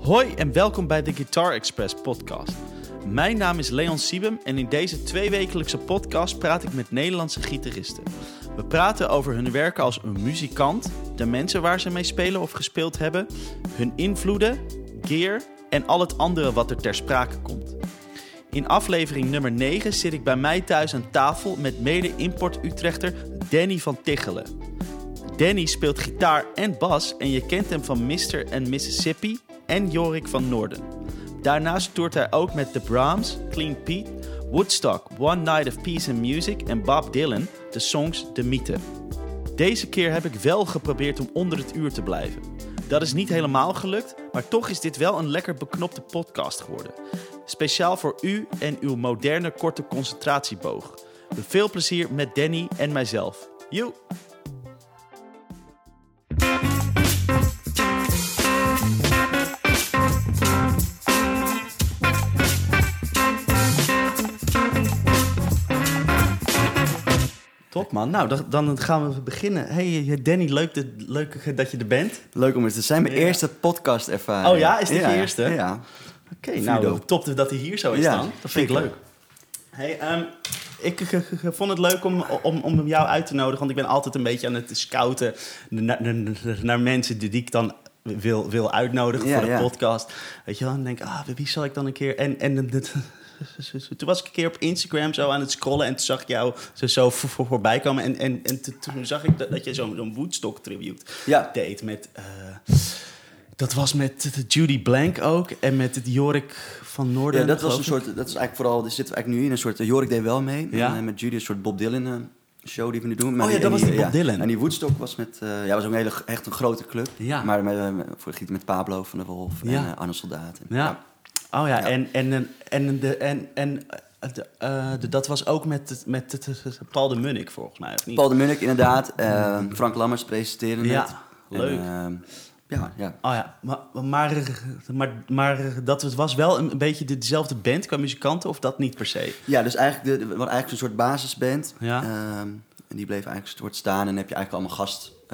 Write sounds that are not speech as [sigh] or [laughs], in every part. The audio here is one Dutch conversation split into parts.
Hoi en welkom bij de Guitar Express podcast. Mijn naam is Leon Siebem en in deze tweewekelijkse podcast praat ik met Nederlandse gitaristen. We praten over hun werken als een muzikant, de mensen waar ze mee spelen of gespeeld hebben, hun invloeden, gear en al het andere wat er ter sprake komt. In aflevering nummer 9 zit ik bij mij thuis aan tafel met mede-import-Utrechter Danny van Tichelen. Danny speelt gitaar en bas en je kent hem van Mr. en Mississippi en Jorik van Noorden. Daarnaast toert hij ook met The Brahms, Clean Pete, Woodstock, One Night of Peace and Music en Bob Dylan, de songs De Mythe. Deze keer heb ik wel geprobeerd om onder het uur te blijven. Dat is niet helemaal gelukt, maar toch is dit wel een lekker beknopte podcast geworden. Speciaal voor u en uw moderne korte concentratieboog. Veel plezier met Danny en mijzelf. Joe! Top man. Nou, dan, dan gaan we beginnen. Hey Danny, leuk, leuk dat je er bent. Leuk om er te zijn. Mijn Ja. eerste podcast ervaring. Oh ja, is dit je eerste? Ja. Oké, nou top dat hij hier zo is dan. Dat vind ik leuk. Hey, ehm, ik g- g- vond het leuk om, om, om jou uit te nodigen, want ik ben altijd een beetje aan het scouten naar, naar, naar mensen die ik dan wil, wil uitnodigen Ja, voor de ja. podcast. Weet je wel, en dan denk ik, ah, wie zal ik dan een keer... En, en [laughs] toen was ik een keer op Instagram zo aan het scrollen en toen zag ik jou zo, zo voor, voor- voorbij komen. En, en, en toen- zag ik dat, dat je zo'n zo'n Woodstock tribute Ja. deed met... eh, dat was met Judy Blank ook en met het Jorik van Noorden. Ja, dat was een soort, dat is eigenlijk vooral, er zitten we eigenlijk nu in een soort, eh, Jorik deed wel mee. Ja. En, eh, met Judy een soort Bob Dylan show die we nu doen. Oh ja, die- dat was die Bob Dylan. En die Woodstock was met, eh, ja, was ook een hele, echt een grote club. Ja. Maar met, voor giet met Pablo van der Wolf Ja. en Arne Soldaat. En, Ja. Oh ja, en, en, en, de, en, en eh, de, eh, de- dat was ook met, met Paul de Munnik, volgens mij, of niet? Paul de Munnik inderdaad. eh, Frank Lammers presenteerde Ja, het. leuk. En, eh, ja, ja. Oh ja, maar, maar, maar, maar dat was wel een, beetje dezelfde band qua muzikanten, of dat niet per se? Ja, dus eigenlijk, de, eigenlijk een soort basisband. Ja. Ehm, en die bleef eigenlijk een soort staan. En heb je eigenlijk allemaal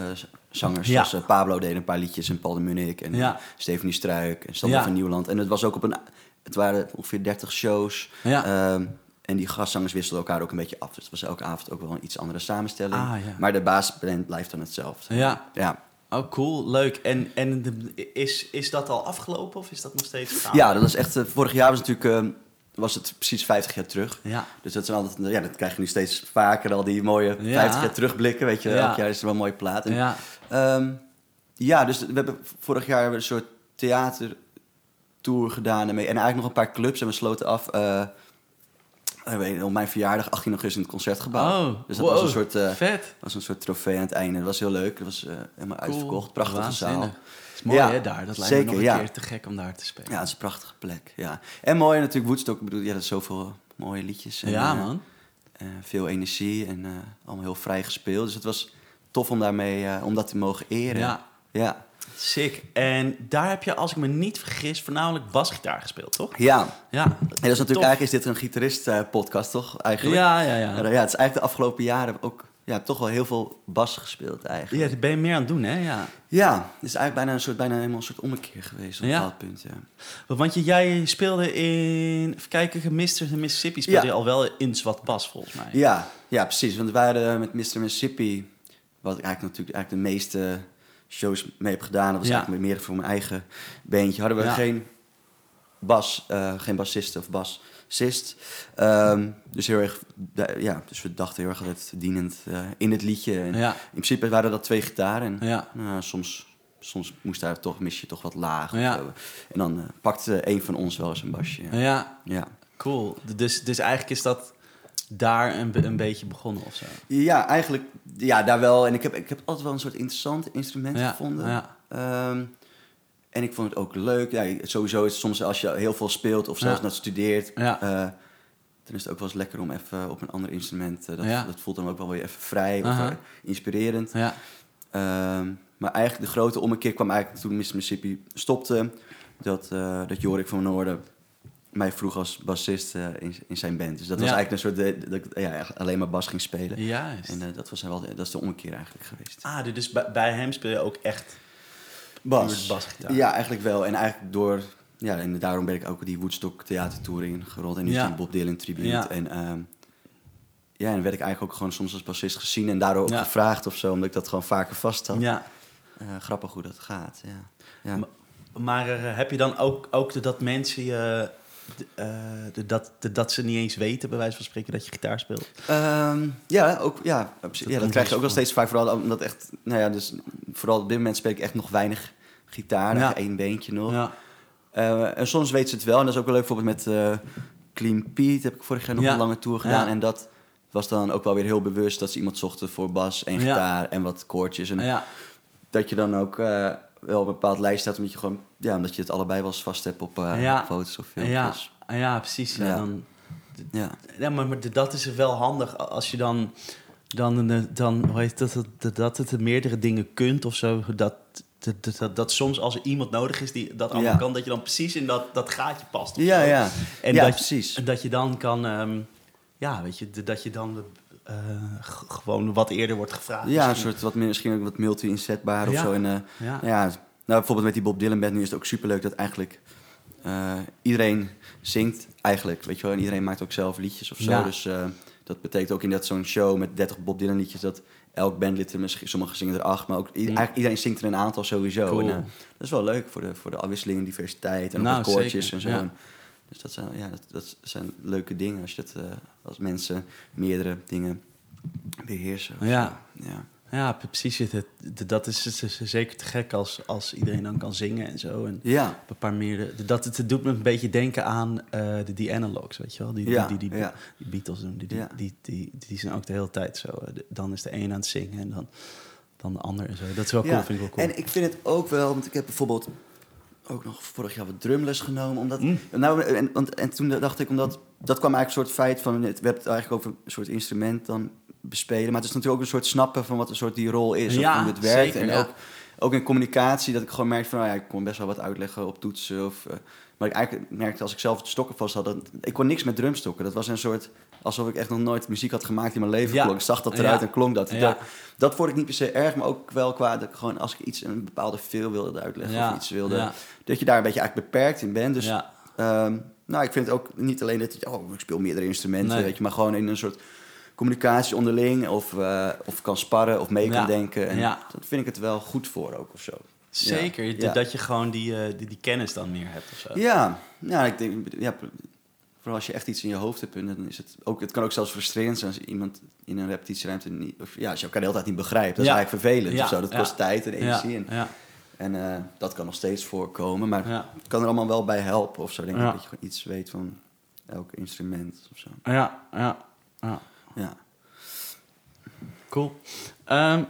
gastzangers. Ja. Zoals eh, Pablo deed een paar liedjes. En Paul de Munnik. En Ja. eh, Stephanie Struik. En Sander van Nieuwland. En het was ook op een... Het waren ongeveer 30 shows. Ja. Ehm, en die gastzangers wisselden elkaar ook een beetje af. Dus het was elke avond ook wel een iets andere samenstelling. Ah. Maar de basisband blijft dan hetzelfde. Ja. Ja. Oh, cool, leuk. En, en de- is, is dat al afgelopen of is dat nog steeds gaande? Ja, dat was echt... eh, vorig jaar was natuurlijk... eh, was het precies 50 jaar terug. Ja. Dus dat, zijn altijd, ja, dat krijg je nu steeds vaker, al die mooie Ja. 50 jaar terugblikken. Weet je, elk jaar is er wel een mooie plaat. En, Ja. Ehm, ja, dus we hebben vorig jaar een soort theatertour gedaan. En, mee, en eigenlijk nog een paar clubs. En we sloten af ik weet op mijn verjaardag, 18 augustus, in het Concertgebouw. Oh, dus dat wow, was, een soort, eh, vet. was een soort trofee aan het einde. Dat was heel leuk. Dat was helemaal uitverkocht. Prachtige Waanzinnig. zaal. Is mooi Ja, hè, daar. Dat lijkt zeker, me nog een ja. keer te gek om daar te spelen. Ja, het is een prachtige plek. Ja. En mooi natuurlijk Woodstock. Ik bedoel, ja, dat is zoveel mooie liedjes. En, Ja, eh, man. eh, veel energie en eh, allemaal heel vrij gespeeld. Dus het was tof om daarmee om dat te mogen eren. Ja. Ja. Sick. En daar heb je, als ik me niet vergis, voornamelijk basgitaar gespeeld, toch? Ja. Ja. En dat is natuurlijk Tof. eigenlijk is dit een gitarist-podcast, toch? Eigenlijk. Ja, Ja, ja. ja, het is eigenlijk de afgelopen jaren ook ja, toch wel heel veel bas gespeeld eigenlijk. Ja, ben je meer aan het doen, hè? Ja. Ja, het is eigenlijk bijna een soort, bijna helemaal een soort ommekeer geweest op een Ja. bepaald punt. Ja. Want je, jij speelde in... Even kijken, Mr. Mississippi speelde Ja. je al wel in wat bas, volgens mij. Ja, ja, precies. Want wij hadden met Mr. Mississippi, wat ik eigenlijk natuurlijk eigenlijk de meeste shows mee heb gedaan, dat was eigenlijk meer voor mijn eigen bandje, hadden we geen bas, eh, geen bassist of bassist. Ehm, dus heel erg, ja, dus we dachten heel erg altijd dienend eh, in het liedje. En Ja. In principe waren dat twee gitaren. En, Ja. nou, soms, soms moest daar toch, mis je toch wat laag. of. En dan eh, pakte een van ons wel eens een basje. Ja. Ja, cool. Dus, dus eigenlijk is dat daar een, een beetje begonnen of zo. Ja, eigenlijk ja, daar wel. En ik heb, ik heb altijd wel een soort interessant instrument gevonden. ja. Ehm, en ik vond het ook leuk. Ja, sowieso is het soms als je heel veel speelt of zelfs Ja. net studeert... Ja. eh, dan is het ook wel eens lekker om even op een ander instrument... eh, dat, Ja. dat voelt dan ook wel weer even vrij of Aha. eh, inspirerend. Ja. Ehm, maar eigenlijk de grote ommekeer kwam eigenlijk toen Mr. Mississippi stopte. Dat, eh, dat Jorik van Noorden mij vroeg als bassist in, in zijn band. Dus dat was eigenlijk een soort... de- dat ik ja, alleen maar bas ging spelen. Juist. En dat, was wel, dat is de ommekeer eigenlijk geweest. Ah, dus bij, bij hem speel je ook echt Bas. basgitaar? Ja, eigenlijk wel. En eigenlijk door... Ja, en daarom ben ik ook die Woodstock theatertour in gerold. En niet Ja. die Bob Dylan tribute. Ja. En, ehm, ja, en werd ik eigenlijk ook gewoon soms als bassist gezien. En daardoor ook Ja. gevraagd of zo. Omdat ik dat gewoon vaker vast had. Ja. Eh, grappig hoe dat gaat, ja. ja. Maar- Maar eh, heb je dan ook, ook dat mensen je... eh, dat, dat ze niet eens weten, bij wijze van spreken, dat je gitaar speelt? Ehm, ja, ook, ja, zich- ja, dat krijg je ook wel steeds vaak. Vooral omdat echt, nou ja, dus vooral op dit moment speel ik echt nog weinig gitaar. Ja. nog één beentje nog. Ja. Eh, en soms weten ze het wel. En dat is ook wel leuk. Bijvoorbeeld met eh, Clean Pete heb ik vorig jaar nog Ja. een lange tour gedaan. Ja. En dat was dan ook wel weer heel bewust dat ze iemand zochten voor bas en gitaar en wat koortjes. En ja. dat je dan ook wel een bepaald lijst staat. Omdat je gewoon, ja, omdat je het allebei wel eens vast hebt op eh, Ja. foto's of Ja. filmpjes. ja, precies. Ja. Ja. Dan, Ja. ja, maar, maar dat is wel handig als je dan, dan, eh, dan hoe heet dat, dat, dat het meerdere dingen kunt of zo. Dat, dat, dat, dat, dat soms als er iemand nodig is die dat allemaal Ja. kan, dat je dan precies in dat, dat gaatje past. Ja, ja. En ja, dat, precies. Dat je dan kan, ehm, ja, weet je, dat je dan eh, gewoon wat eerder wordt gevraagd. Ja, een misschien. soort wat, misschien ook wat multi-inzetbaar of Ja. zo. En, eh, Ja. ja, nou, bijvoorbeeld met die Bob Dylan band nu is het ook superleuk dat eigenlijk eh, iedereen zingt eigenlijk, weet je wel. En iedereen maakt ook zelf liedjes of zo. Ja. Dus dat betekent ook in dat zo'n show met 30 Bob Dylan liedjes dat elk bandlid er misschien, sommigen zingen er acht, maar ook eigenlijk iedereen zingt er een aantal sowieso. Cool. En, dat is wel leuk voor de, voor de afwisseling en diversiteit en ook Nou, de koortjes zeker, en zo. Dus dat zijn, ja, dat, dat zijn leuke dingen als je dat, eh, als mensen meerdere dingen beheersen. Ja. zo. ja. Ja, precies. Het, het- dat is, zeker te gek als, als iedereen dan kan zingen en zo. En Ja, een paar meer. Dat, het, doet me een beetje denken aan eh, de, die analogs, weet je wel? Die, Ja, die, die, die, ja. die Beatles doen. Die, die, die, die, die zijn ook de hele tijd zo. eh, Dan is de een aan het zingen en dan, dan de ander en zo. Dat is wel cool, vind ik wel cool. En ik vind het ook wel, want ik heb bijvoorbeeld ook nog vorig jaar wat drumles genomen. Omdat, Mm. nou, en, toen dacht ik, omdat dat kwam eigenlijk een soort feit van, het werd eigenlijk over een soort instrument dan bespelen. Maar het is natuurlijk ook een soort snappen van wat een soort die rol is, Ja, of hoe het werkt. zeker, en ja. ook, ook in communicatie, dat ik gewoon merkte van, nou ja, ik kon best wel wat uitleggen op toetsen. Of, eh, maar ik eigenlijk merkte als ik zelf de stokken vast had, dat, ik kon niks met drumstokken. Dat was een soort, alsof ik echt nog nooit muziek had gemaakt in mijn leven. Ja. Klonk, zag dat eruit Ja. en klonk dat. Ja. dat. Dat vond ik niet per se erg, maar ook wel qua dat ik gewoon als ik iets een bepaalde veel wilde uitleggen of iets wilde, dat je daar een beetje eigenlijk beperkt in bent. Dus ehm, nou, ik vind het ook niet alleen dat oh, ik speel meerdere instrumenten, Nee. weet je, maar gewoon in een soort communicatie onderling of, eh, of kan sparren of mee kan denken. En dat vind ik het wel goed voor ook of zo. Zeker, Ja. dat je gewoon die, eh, die, die kennis dan meer hebt of zo. Ja, ja, ik denk, ja, vooral als je echt iets in je hoofd hebt, dan is het ook, het kan ook zelfs frustrerend zijn als iemand in een repetitieruimte niet, of ja, als je elkaar de hele tijd niet begrijpt. Dat Ja. is eigenlijk vervelend Ja, of zo. Dat kost tijd en energie. En, Ja, en eh, dat kan nog steeds voorkomen, maar het kan er allemaal wel bij helpen of zo. Denk ik, dat je gewoon iets weet van elk instrument of zo. ja, ja, ja. Ja. Cool. Ehm,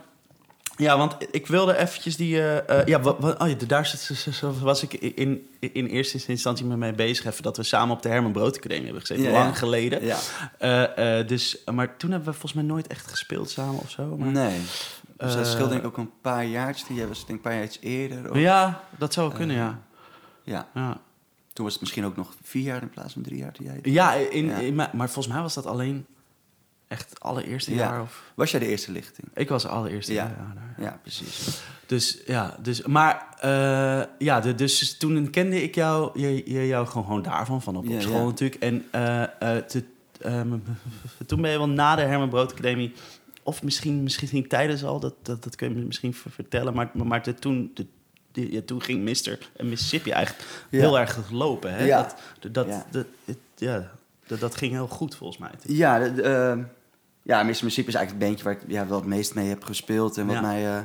ja, want ik wilde eventjes die... eh, eh, ja, wa- wa- oh ja, daar zit- was ik in, in eerste instantie mee mee bezig. Even dat we samen op de Herman Brood Academie hebben gezeten. Ja, lang ja. geleden. ja. Eh, dus, maar toen hebben we volgens mij nooit echt gespeeld samen of zo. Maar, Nee. Dus dat scheelt denk ik ook een paar jaartjes. Die was denk ik een paar jaar iets eerder. Of, Ja, dat zou kunnen, ja. ja. ja. Toen was het misschien ook nog vier jaar in plaats van drie jaar. toen jij Ja, in, maar volgens mij was dat alleen echt allereerste Ja. jaar. Of, Was jij de eerste lichting? ik was het allereerste Ja. jaar. Ja, precies. Dus ja, dus, maar eh, ja, de, dus toen kende ik jou, je, je, jou gewoon, gewoon daarvan, van op, op Ja, school natuurlijk. En eh, eh, te- ehm, toen ben je wel na de Herman Brood Academie, of misschien, misschien tijdens al, dat, dat, dat kun je misschien ver- vertellen. Maar, maar, de- toen, de, de- ja, toen ging Mister en Mississippi eigenlijk Ja. heel erg lopen. Hè? Ja. Dat, dat, Ja. dat, ja, dat, dat ging heel goed volgens mij. Ja, de, de, eh, ja, Mr. Mississippi is eigenlijk het bandje waar ik ja, wel het meest mee heb gespeeld. En wat Ja. mij eh,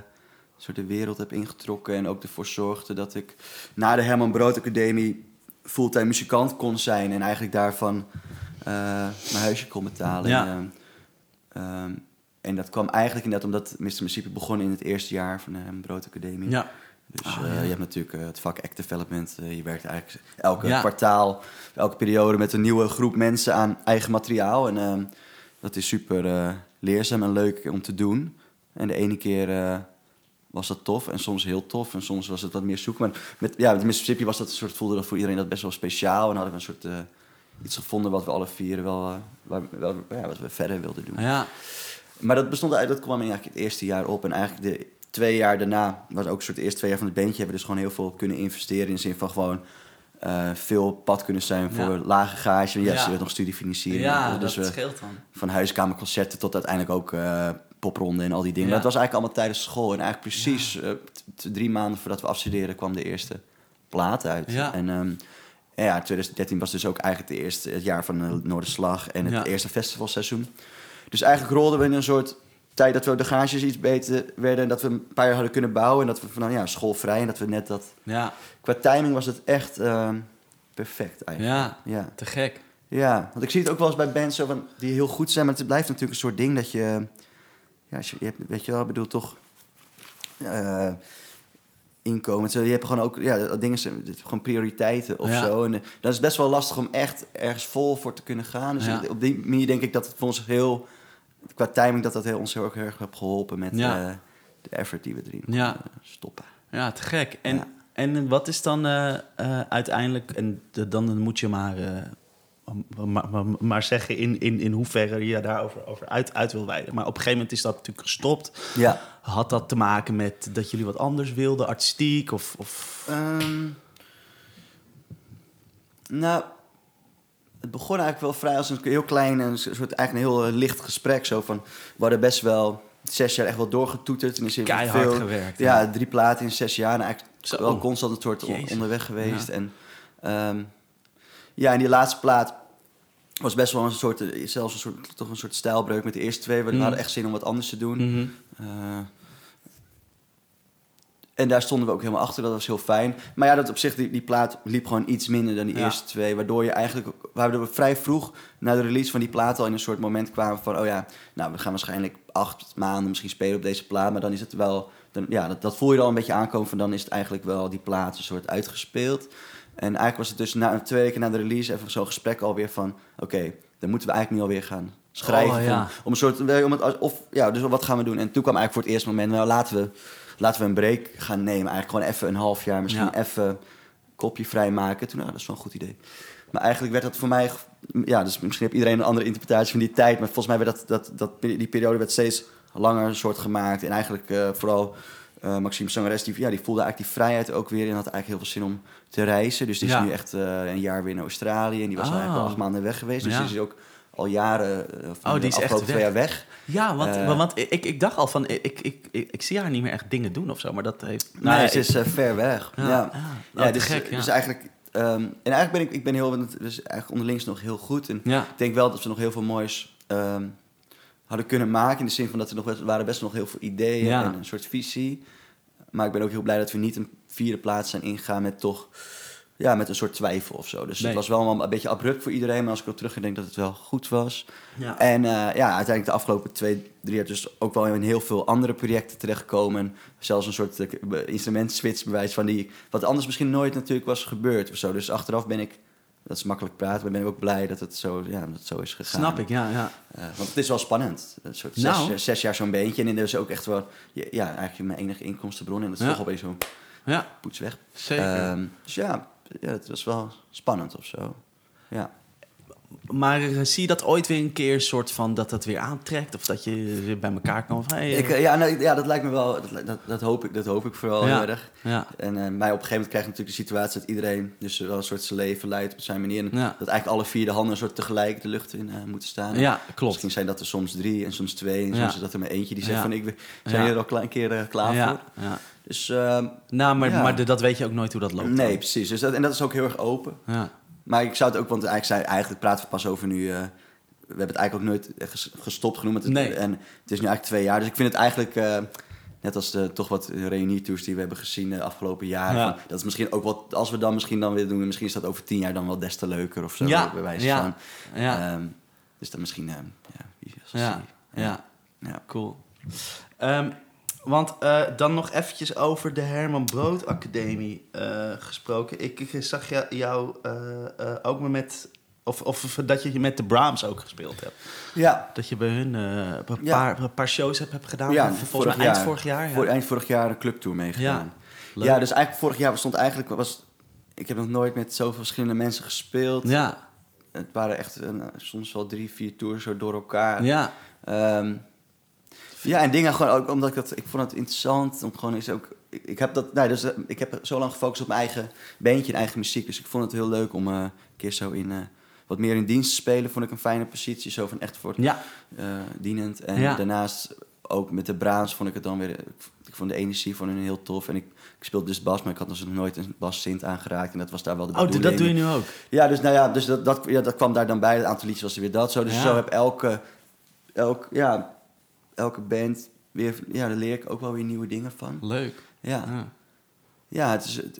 soort de wereld heb ingetrokken. En ook ervoor zorgde dat ik na de Herman Brood Academie fulltime muzikant kon zijn. En eigenlijk daarvan eh, mijn huisje kon betalen. Ja. En, ehm, ehm, en dat kwam eigenlijk inderdaad omdat Mr. Mississippi begon in het eerste jaar van de Herman Brood Academie. Ja, Dus Ah, eh, ja. je hebt natuurlijk eh, het vak act development. Eh, je werkt eigenlijk elke kwartaal, elke periode met een nieuwe groep mensen aan eigen materiaal. En ehm, dat is super eh, leerzaam en leuk om te doen. En de ene keer eh, was dat tof en soms heel tof en soms was het wat meer zoeken. Maar met, ja, met Mississippi was dat een soort, voelde dat voor iedereen dat best wel speciaal. En hadden we een soort eh, iets gevonden wat we alle vier wel, waar, wel ja, wat we verder wilden doen. ja, Maar dat bestond uit, dat kwam eigenlijk het eerste jaar op. En eigenlijk de twee jaar daarna, was ook een soort eerste twee jaar van het bandje, hebben we dus gewoon heel veel kunnen investeren. In de zin van gewoon eh, veel pad kunnen zijn voor Ja. lage gage. Ja, Ja. ze werd nog studiefinanciering. Ja, dus dat we, scheelt dan. van huiskamerconcerten tot uiteindelijk ook eh popronden en al die dingen. Ja. Het was eigenlijk allemaal tijdens school. En eigenlijk precies eh, drie maanden voordat we afstudeerden kwam de eerste plaat uit. En ehm, ja, 2013 was dus ook eigenlijk de eerste, het jaar van de Noorderslag en het eerste festivalseizoen. Dus eigenlijk rolden we in een soort tijd dat we de gages iets beter werden en dat we een paar jaar hadden kunnen bouwen en dat we van ja, schoolvrij en dat we net dat... Ja, Qua timing was het echt ehm, perfect eigenlijk. ja, Ja. te gek. Ja, want ik zie het ook wel eens bij bands zo van, die heel goed zijn, maar het blijft natuurlijk een soort ding dat je, ja, als je, je hebt, weet je wel, ik bedoel toch eh, inkomen. Je hebt gewoon ook, ja, dat dingen gewoon prioriteiten of Ja. zo. En eh, dan is best wel lastig om echt ergens vol voor te kunnen gaan. Dus Ja. op die manier denk ik dat het voor ons heel, qua timing, dat dat heel, ons heel erg, heel erg heeft geholpen met Ja. eh, de effort die we erin Ja. eh, stoppen. Ja, te gek. En, Ja. en wat is dan eh, uiteindelijk, en de- dan moet je maar, maar, maar, maar zeggen in, in, in hoeverre je daarover over uit, uit wil wijden. Maar op een gegeven moment is dat natuurlijk gestopt. Ja. Had dat te maken met dat jullie wat anders wilden, artistiek? Of, of... Ehm, nou, het begon eigenlijk wel vrij als een heel klein en een soort eigenlijk een heel eh, licht gesprek. Zo van, we hadden best wel zes jaar echt wel doorgetoeterd. En is Keihard veel, gewerkt, Ja, ja. drie platen in zes jaar. En eigenlijk Zo. wel constant een soort on- onderweg geweest. Ja. En ehm, ja, en die laatste plaat was best wel een soort, eh, zelfs een soort, toch een soort stijlbreuk met de eerste twee. We Mm. hadden echt zin om wat anders te doen. Mhm. Eh, en daar stonden we ook helemaal achter, dat was heel fijn. Maar ja, dat op zich, die, die plaat liep gewoon iets minder dan die Ja. eerste twee. Waardoor je eigenlijk, waardoor we vrij vroeg na de release van die plaat al in een soort moment kwamen van... oh ja, nou, we gaan waarschijnlijk acht maanden misschien spelen op deze plaat. Maar dan is het wel, dan, ja, dat, dat voel je al een beetje aankomen van... dan is het eigenlijk wel die plaat een soort uitgespeeld. En eigenlijk was het dus na, twee weken na de release even zo'n gesprek alweer van... oké, dan moeten we eigenlijk nu alweer gaan schrijven. Oh, ja. om, om een soort, om het, of, ja, dus wat gaan we doen? En toen kwam eigenlijk voor het eerste moment, nou laten we, laten we een break gaan nemen. Eigenlijk gewoon even een half jaar, misschien Ja. even kopje vrijmaken. Toen, nou, dat is wel een goed idee. Maar eigenlijk werd dat voor mij, ja, dus misschien heeft iedereen een andere interpretatie van die tijd. Maar volgens mij werd dat, dat, dat, die periode werd steeds langer een soort gemaakt. En eigenlijk eh, vooral eh, Maxime Zangeres, die, ja, die voelde eigenlijk die vrijheid ook weer. En had eigenlijk heel veel zin om te reizen. Dus die is Ja. nu echt eh, een jaar weer in Australië. En die was Oh. eigenlijk al acht maanden weg geweest. Dus Ja. die is ook al jaren, eh, van Oh, die is echt twee weg. jaar weg. Ja, want, Eh. want ik, ik dacht al van, ik, ik, ik, ik zie haar niet meer echt dingen doen of zo, maar dat heeft... Nee, Nou, ze is eh, ver weg. Ja, Ja, ja. ja. Oh, te dus, gek, ja. dus eigenlijk... ehm, en eigenlijk ben ik, ik ben heel, dus eigenlijk onderlinks nog heel goed. En Ja, ik denk wel dat we nog heel veel moois ehm, hadden kunnen maken. In de zin van dat er nog best, waren best nog heel veel ideeën Ja. en een soort visie. Maar ik ben ook heel blij dat we niet een vierde plaats zijn ingegaan met toch... Ja, met een soort twijfel of zo. Dus Nee. het was wel een beetje abrupt voor iedereen. Maar als ik erop terug denk dat het wel goed was. ja. En eh, ja, uiteindelijk de afgelopen twee, drie jaar dus ook wel in heel veel andere projecten terechtgekomen. Zelfs een soort uh, instrumentswitch bewijs van die... Wat anders misschien nooit natuurlijk was gebeurd of zo. Dus achteraf ben ik... Dat is makkelijk praten, maar ben ik ook blij dat het zo, ja, dat het zo is gegaan. snap ik, ja, ja. Eh, want het is wel spannend. Een soort Nou. zes, zes jaar zo'n beentje. En dus ook echt wel... Ja, eigenlijk mijn enige inkomstenbron. En dat is Ja. toch opeens zo Ja, poets weg. zeker. Ehm, dus ja, ja, het was wel spannend of zo. Ja. Maar eh, zie je dat ooit weer een keer soort van dat dat weer aantrekt? Of dat je weer bij elkaar kan van... Hey, Ik, eh, ja, nou, ja, dat lijkt me wel... Dat, dat, dat, hoop, ik, dat hoop ik vooral Ja. heel erg. ja, En eh, mij op een gegeven moment krijg je natuurlijk de situatie dat iedereen dus wel een soort zijn leven leidt op zijn manier. En Ja. Dat eigenlijk alle vier de handen een soort tegelijk de lucht in moeten staan. ja, klopt. Misschien zijn dat er soms drie en soms twee. En soms is dat er maar eentje die zegt van ik ben- zijn hier al een keer klaar ja, voor. ja. Dus ehm, Nou, maar, Ja. maar de- dat weet je ook nooit hoe dat loopt. nee, dan. precies. Dus dat, en dat is ook heel erg open. Ja, Maar ik zou het ook, want eigenlijk, zei, eigenlijk praten we pas over nu... eh, we hebben het eigenlijk ook nooit ges- gestopt genoemd. Het- Nee. En het is nu eigenlijk twee jaar. Dus ik vind het eigenlijk... eh, Net als de toch wat reunietours die we hebben gezien de afgelopen jaren. Ja. Dat is misschien ook wat, als we dan misschien dan weer doen, misschien is dat over tien jaar dan wel des te leuker of zo. Ja, bij wijze van. ja, Ehm, dus dan misschien, ehm, ja, wie ja, ja. cool. Ehm, want eh, dan nog eventjes over de Herman Brood Academie eh, gesproken. Ik, ik zag jou, jou eh, ook maar met... Of, of dat je met de Brahms ook gespeeld hebt. Ja, Dat je bij hun een, Ja. paar, een paar shows hebt, hebt gedaan. Ja, volgens mij eind jaar. vorig jaar. Ja. voor eind vorig jaar een clubtour meegedaan. Ja, dus eigenlijk vorig jaar stond eigenlijk... Was, ik heb nog nooit met zoveel verschillende mensen gespeeld. ja, Het waren echt een, soms wel drie, vier tours zo door elkaar. ja. Ehm, Ja, en dingen gewoon ook omdat ik dat... Ik vond het interessant om gewoon eens ook... Ik, ik heb dat... Nee, dus, eh, ik heb zo lang gefocust op mijn eigen beentje en eigen muziek. Dus ik vond het heel leuk om eh, een keer zo in... eh, wat meer in dienst te spelen, vond ik een fijne positie. Zo van echt voor het Ja, dienend. En Ja. daarnaast ook met de Braams vond ik het dan weer... Ik vond de energie van hun heel tof. En ik, ik speelde dus bas, maar ik had dus nog nooit een bassint aangeraakt. En dat was daar wel de oh, dat bedoeling. doe je nu ook. Ja, dus, nou ja, dus dat, dat, ja, dat kwam daar dan bij. Het aantal liedjes was er weer dat zo. Dus Ja. zo heb elke, elk, ja, elke band weer... Ja, daar leer ik ook wel weer nieuwe dingen van. Leuk. Ja, Ja. ja het is... het-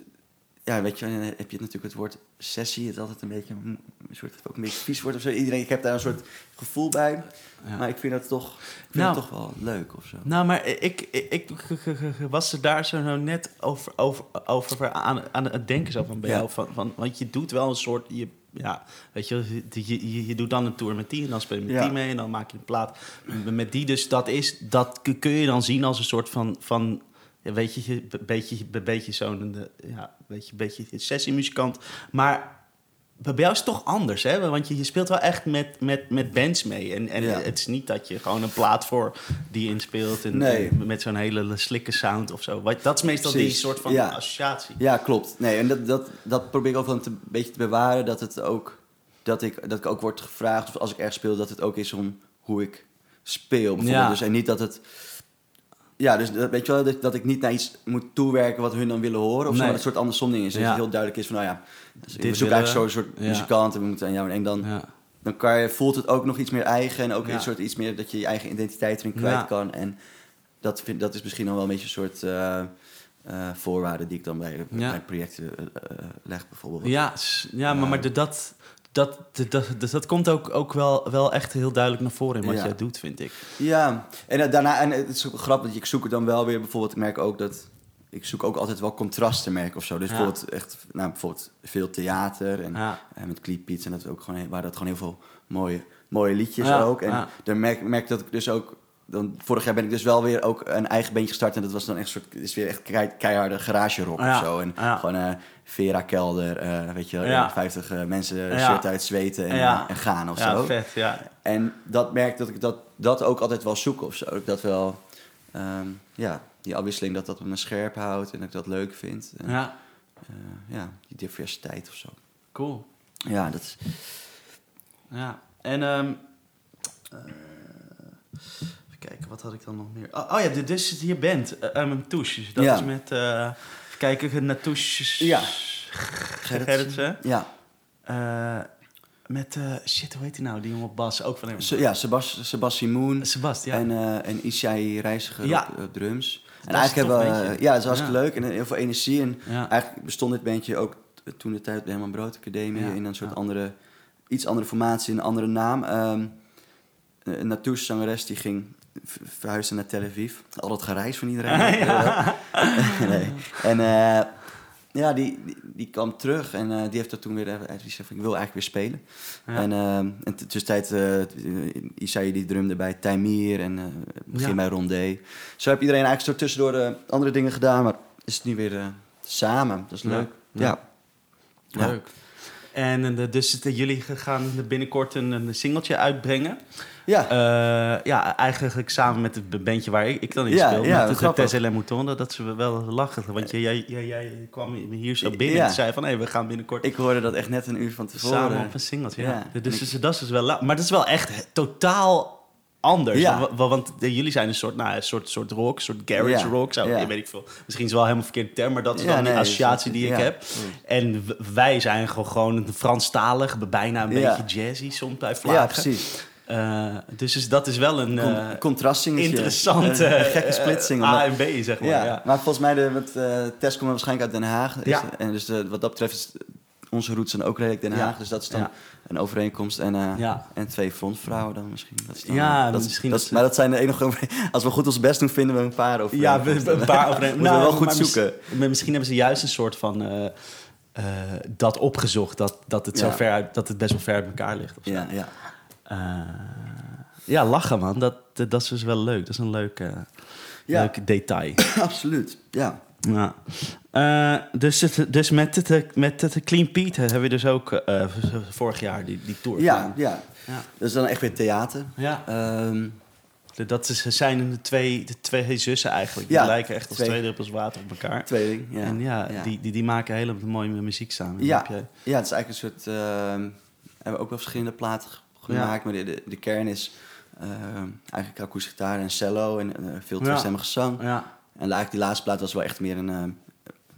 ja, weet je, heb je natuurlijk het woord sessie. Het is altijd een beetje een soort, ook een beetje vies woord of zo. Iedereen, ik heb daar een soort gevoel bij. Ja. Maar ik vind dat toch, vind Nou. het toch wel leuk of zo. Nou, maar ik, ik, ik, ik was er daar zo nou net over, over, over aan, aan het denken zo van bij Ja. jou. Van, van, want je doet wel een soort... Je, ja, weet je, je, je, je doet dan een tour met die en dan speel je met Ja. die mee en dan maak je een plaat met die. Dus dat is, dat kun- je dan zien als een soort van, van ja, weet je, een beetje, beetje zo'n, ja, weet je, beetje een sessiemuzikant. Maar bij jou is het toch anders, hè? Want je, je speelt wel echt met, met, met bands mee. En, en Ja. het is niet dat je gewoon een plaat voor die inspeelt... En, Nee. en met zo'n hele slikke sound of zo. Dat is meestal die soort van ja. associatie. Ja, klopt. Nee, en dat, dat, dat probeer ik ook wel een beetje te bewaren. Dat het ook, dat ik, dat ik ook word gevraagd, of als ik ergens speel, dat het ook is om hoe ik speel. bijvoorbeeld. Ja. Dus, en niet dat het... Ja, dus dat, weet je wel, dat, dat ik niet naar iets moet toewerken wat hun dan willen horen. Of zo, maar dat soort andersom ding is. Dus Ja. het heel duidelijk is van, nou ja, dus Dit willen eigenlijk we. zo'n soort Ja. muzikant en we moeten aan jou. En dan, dan kan je, voelt het ook nog iets meer eigen en ook een soort iets meer dat je je eigen identiteit erin kwijt kan. En dat, vind, dat is misschien dan wel een beetje een soort eh, eh, voorwaarde die ik dan bij, bij projecten eh, eh, leg bijvoorbeeld. Ja, ja maar, maar de- dat, dat, dat, dat, dat, komt ook, ook wel, wel echt heel duidelijk naar voren in wat Ja. jij doet, vind ik. Ja, en eh, daarna, en het is ook grappig, ik zoek er dan wel weer bijvoorbeeld, ik merk ook dat, ik zoek ook altijd wel contrasten merk of zo. Dus Ja. bijvoorbeeld echt, nou bijvoorbeeld veel theater en, Ja. en met Clipbeats en dat ook gewoon, waar dat gewoon heel veel mooie, mooie liedjes Ja, ook. En dan merk, merk dat ik dus ook, dan, vorig jaar ben ik dus wel weer ook een eigen beentje gestart en dat was dan echt een soort, is weer echt kei- keiharde garage rock Ja, of zo. En ja. gewoon eh Vera Kelder, eh, weet je Ja. 50 eh, mensen shirt uit zweten en, gaan of Ja, zo. vet, ja. En dat merk dat ik dat, dat ook altijd wel zoek of zo. Dat wel, ehm, ja, die afwisseling dat dat me scherp houdt en dat ik dat leuk vind. En, Ja, eh, ja, die diversiteit of zo. cool. Ja, dat is, Ja, en ehm eh, even kijken, wat had ik dan nog meer? Oh, oh ja, de- dus je bent uh, um, Touche. Dat Ja. is met, eh even kijken, naar Touche Ja. Gerritsen. ja, met, shit, hoe heet hij nou, die jongen op bas, ook van hem. Se- ja Sebas, Sebastien Moon Sebastian. en, eh en Isai Reiziger Ja. op, op drums. En eigenlijk hebben we, ja, het is hartstikke Ja. leuk en heel veel energie. En eigenlijk bestond dit bandje ook toen de tijd bij Herman Brood Academie in een soort andere, iets andere formatie, een andere naam. Ehm een Natouche zangeres die ging verhuizen naar Tel Aviv. Al dat gereis van iedereen. [laughs] [laughs] nee. En eh, ja, die, die, die kwam terug en eh, die heeft dat toen weer, even- die zei van, ik wil eigenlijk weer spelen. Ja. En, ehm en tussentijd, uh, Isai die drumde bij Taimir en begin Ja. bij Rondé. Zo heb iedereen eigenlijk zo tussendoor andere dingen gedaan, maar is het nu weer samen. Dat is leuk. Ja. Leuk. En eh, dus jullie gaan binnenkort een, een singeltje uitbrengen. Ja. Eh, ja, eigenlijk samen met het bandje waar ik, ik dan in Ja, speel. ja, met grappig. Tess et Mouton, dat ze wel lachen. Want jij, jij, jij, jij kwam hier zo binnen Ja. en zei van... hé, we gaan binnenkort Ik hoorde dat echt net een uur van tevoren. samen op een singeltje. Ja. Dus, En dus dat is dus wel... Maar dat is wel echt totaal anders. Ja. Wa- wa- Want jullie zijn een soort, nou, een soort, soort rock, een soort garage rock. Zou, Ja. weet ik veel. Misschien is wel helemaal verkeerde term, maar dat is dan nee, die associatie die ik heb. En wij zijn gewoon, gewoon Franstalig, bijna een beetje jazzy soms bij vlagen. Ja, precies. Eh, dus, dus dat is wel een eh, contrastingetje. interessante Een gekke splitsing. eh, omdat- A en B, zeg maar. ja, Ja. maar volgens mij, de, Tess komt waarschijnlijk uit Den Haag. Is- Ja. En dus de, wat dat betreft is onze roots zijn ook redelijk Den Ja. Haag. Dus dat is dan Ja. een overeenkomst. En, eh, Ja. en twee frontvrouwen dan misschien. Dat is dan, Ja, dat is- misschien dat Maar dat zijn de enige [laughs] Als we goed ons best doen, vinden we een paar over. Ja, een paar [laughs] overeen. Moeten we wel goed maar mis- zoeken. maar misschien hebben ze juist een soort van eh, eh, dat opgezocht, dat, dat, het zo ver uit, dat het best wel ver uit elkaar ligt. Ja, ja. Ja, lachen man, dat, dat, is dus wel leuk. Dat is een leuk, leuk detail. [coughs] absoluut. Ja. Ja. Eh, dus dus met, het, met het Clean Pete hebben we dus ook eh, vorig jaar die, die tour Ja, gedaan. ja. Ja. Dat is dan echt weer theater. Ja. Ehm, Dat is, zijn de twee, de twee zussen eigenlijk. Die Ja, lijken echt als twee. twee druppels water op elkaar. Tweeling, ja. En ja, ja. Die, die, die maken hele mooie muziek samen. Ja. heb je- Ja, het is eigenlijk een soort... ehm hebben we ook wel verschillende platen gemaakt, maar de, de, de kern is ehm, eigenlijk akoestische gitaar en cello en eh, veel Ja. tweestemmige zang. ja. En eigenlijk die laatste plaat was wel echt meer een ehm,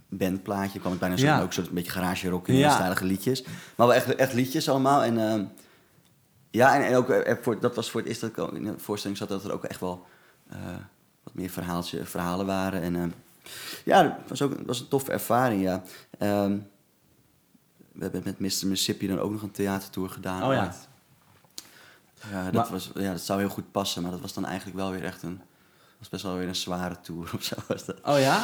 bandplaatje. kwam het bijna zo Ja. ook soort een beetje garage rock in Ja. stylige liedjes. Maar wel echt, echt liedjes allemaal. En ehm, ja, en, en ook eh, voor, dat was voor het eerst dat ik ook in de voorstelling zat dat er ook echt wel eh, wat meer verhaaltje, verhalen waren. En ja, het was ook was een toffe ervaring, ja. Ehm, we hebben met Mr. Mississippi dan ook nog een theatertour gedaan. Oh ja. Ja, dat, Maar- was, ja, dat zou heel goed passen, maar dat was dan eigenlijk wel weer echt een... was best wel weer een zware tour [laughs] of zo was dat. Oh ja?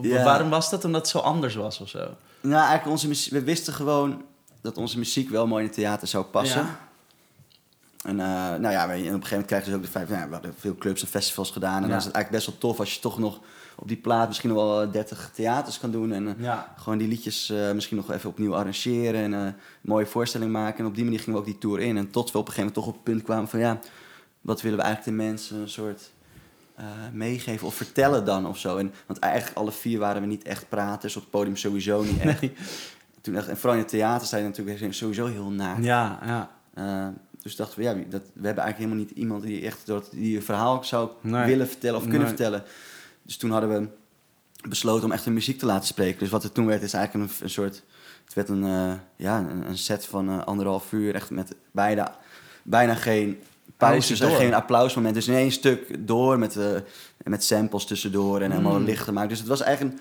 Ja. Waarom was dat? Omdat het zo anders was of zo? Nou, eigenlijk onze muziek, we wisten gewoon dat onze muziek wel mooi in het theater zou passen. Ja. En eh, nou ja, en op een gegeven moment krijg je dus ook de vijf. Nou we hadden veel clubs en festivals gedaan. En Ja. dan is het eigenlijk best wel tof als je toch nog op die plaat misschien nog wel eh, 30 theaters kan doen. En eh, Ja. gewoon die liedjes eh, misschien nog even opnieuw arrangeren. En eh, een mooie voorstelling maken. En op die manier gingen we ook die tour in. En tot we op een gegeven moment toch op het punt kwamen van ja, wat willen we eigenlijk de mensen een soort eh, meegeven of vertellen dan of zo. En, want eigenlijk alle vier waren we niet echt praters. Op het podium sowieso niet echt. Nee. Toen echt, en vooral in het theater zijn natuurlijk sowieso heel naar. Ja, ja. Eh, dus dachten we, ja, dat, we hebben eigenlijk helemaal niet iemand die echt die een verhaal zou Nee. willen vertellen of kunnen Nee. vertellen. Dus toen hadden we besloten om echt een muziek te laten spreken. Dus wat het toen werd, is eigenlijk een, een soort. Het werd een, eh, ja, een, een set van anderhalf uur, echt met bijna geen pauzes en geen applausmoment. Dus in één stuk door met, eh, met samples tussendoor en helemaal Mm. licht gemaakt. Dus het was eigenlijk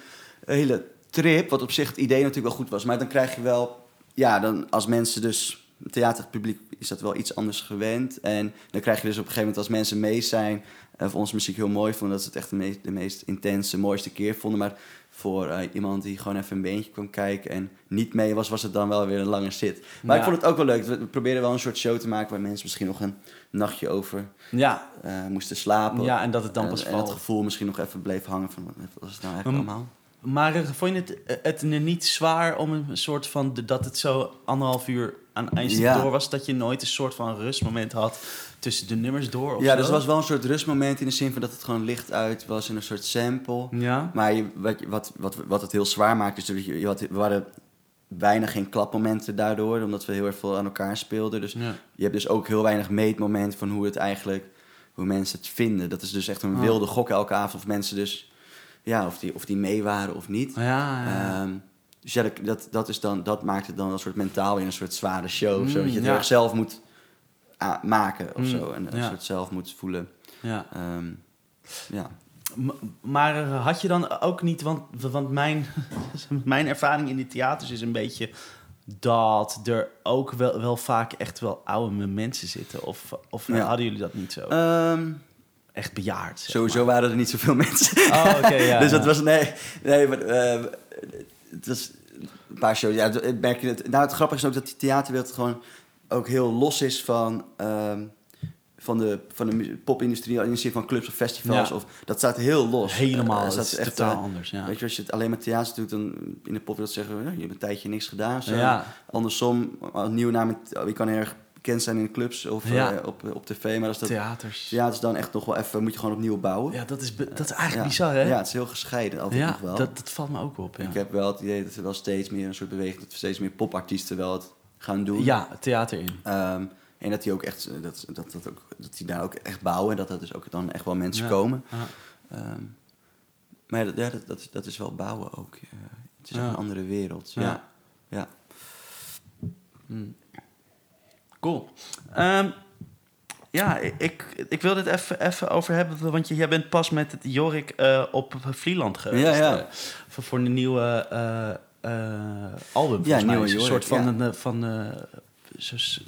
een hele trip, wat op zich het idee natuurlijk wel goed was. Maar dan krijg je wel, ja, dan als mensen dus, theaterpubliek is dat wel iets anders gewend. En dan krijg je dus op een gegeven moment als mensen mee zijn, eh, of onze muziek heel mooi vonden, dat ze het echt de meest, de meest intense, mooiste keer vonden. Maar voor eh, iemand die gewoon even een beentje kwam kijken en niet mee was, was het dan wel weer een lange zit. Maar Ja. ik vond het ook wel leuk. We we probeerden wel een soort show te maken waar mensen misschien nog een nachtje over Ja, eh, moesten slapen. ja, en dat het dan pas en, en het gevoel misschien nog even bleef hangen van wat was het nou eigenlijk allemaal? Maar eh, vond je het, het niet zwaar om een soort van... dat het zo anderhalf uur aan Ja. door was... dat je nooit een soort van rustmoment had tussen de nummers door of Ja, zo? dus het was wel een soort rustmoment in de zin van dat het gewoon licht uit was in een soort sample. Ja? Maar je, wat, wat, wat, wat het heel zwaar maakt, is dat je, je had, we hadden bijna geen klapmomenten daardoor, omdat we heel erg veel aan elkaar speelden. Dus ja. je hebt dus ook heel weinig meetmoment van hoe het eigenlijk, hoe mensen het vinden. Dat is dus echt een Oh. wilde gok elke avond of mensen dus, ja, of die, of die mee waren of niet. Ja, ja. Ehm, dus ja, dat, dat, is dan, dat maakt het dan een soort mentaal weer een soort zware show. of zo, Mm, dat je het ja. erg zelf moet maken of Mm, zo. En een soort zelf moet voelen. ja. Ehm, ja. Maar eh, had je dan ook niet, want, want mijn, [laughs] mijn ervaring in die theaters is een beetje dat er ook wel, wel vaak echt wel oude mensen zitten. Of, of Ja. hadden jullie dat niet zo? Ehm, echt bejaard. zeg sowieso waren er niet zoveel [laughs] mensen. Oh, oké, ja. [laughs] dus dat ja. was, nee, nee maar, eh, het was een paar shows. Ja, merk je het. Nou, het grappige is ook dat die theaterwereld gewoon ook heel los is van, ehm, van de, van de popindustrie, in de zin van clubs of festivals. Ja. Of, dat staat heel los. Helemaal, Eh, dat staat is echt, totaal eh, anders, ja. Weet je, als je het alleen maar theater doet, dan in de popwereld zeggen we, ja, je hebt een tijdje niks gedaan. Zo. Ja. Andersom, als nieuwe naam, je kan erg bekend zijn in clubs of Ja. eh, op, op tv, maar als dat Theaters. ja, het is dan echt nog wel even, moet je gewoon opnieuw bouwen. Ja, dat is, dat is eigenlijk bizar, hè? Ja, het is heel gescheiden altijd Ja, nog wel. dat, dat valt me ook op, ja. Ik heb wel het idee dat er wel steeds meer een soort beweging, dat steeds meer popartiesten wel het gaan doen. Ja, theater in. Ehm, en dat die ook echt, dat, dat, dat, ook, dat die daar ook echt bouwen, dat er dus ook dan echt wel mensen Ja. komen. Ja. Ehm, maar ja, dat, ja, dat, dat, is, dat is wel bouwen ook. eh. het is Ja. een andere wereld. Ja. Ja. Hmm. Cool. Ehm, ja, ik, ik wil dit even, even over hebben, want je- jij bent pas met het Jorik eh, op Vlieland geweest. Ja, ja. eh, voor, voor een nieuwe eh, album, volgens Ja, mij. Een soort van, ja. een, eh, van eh, zo-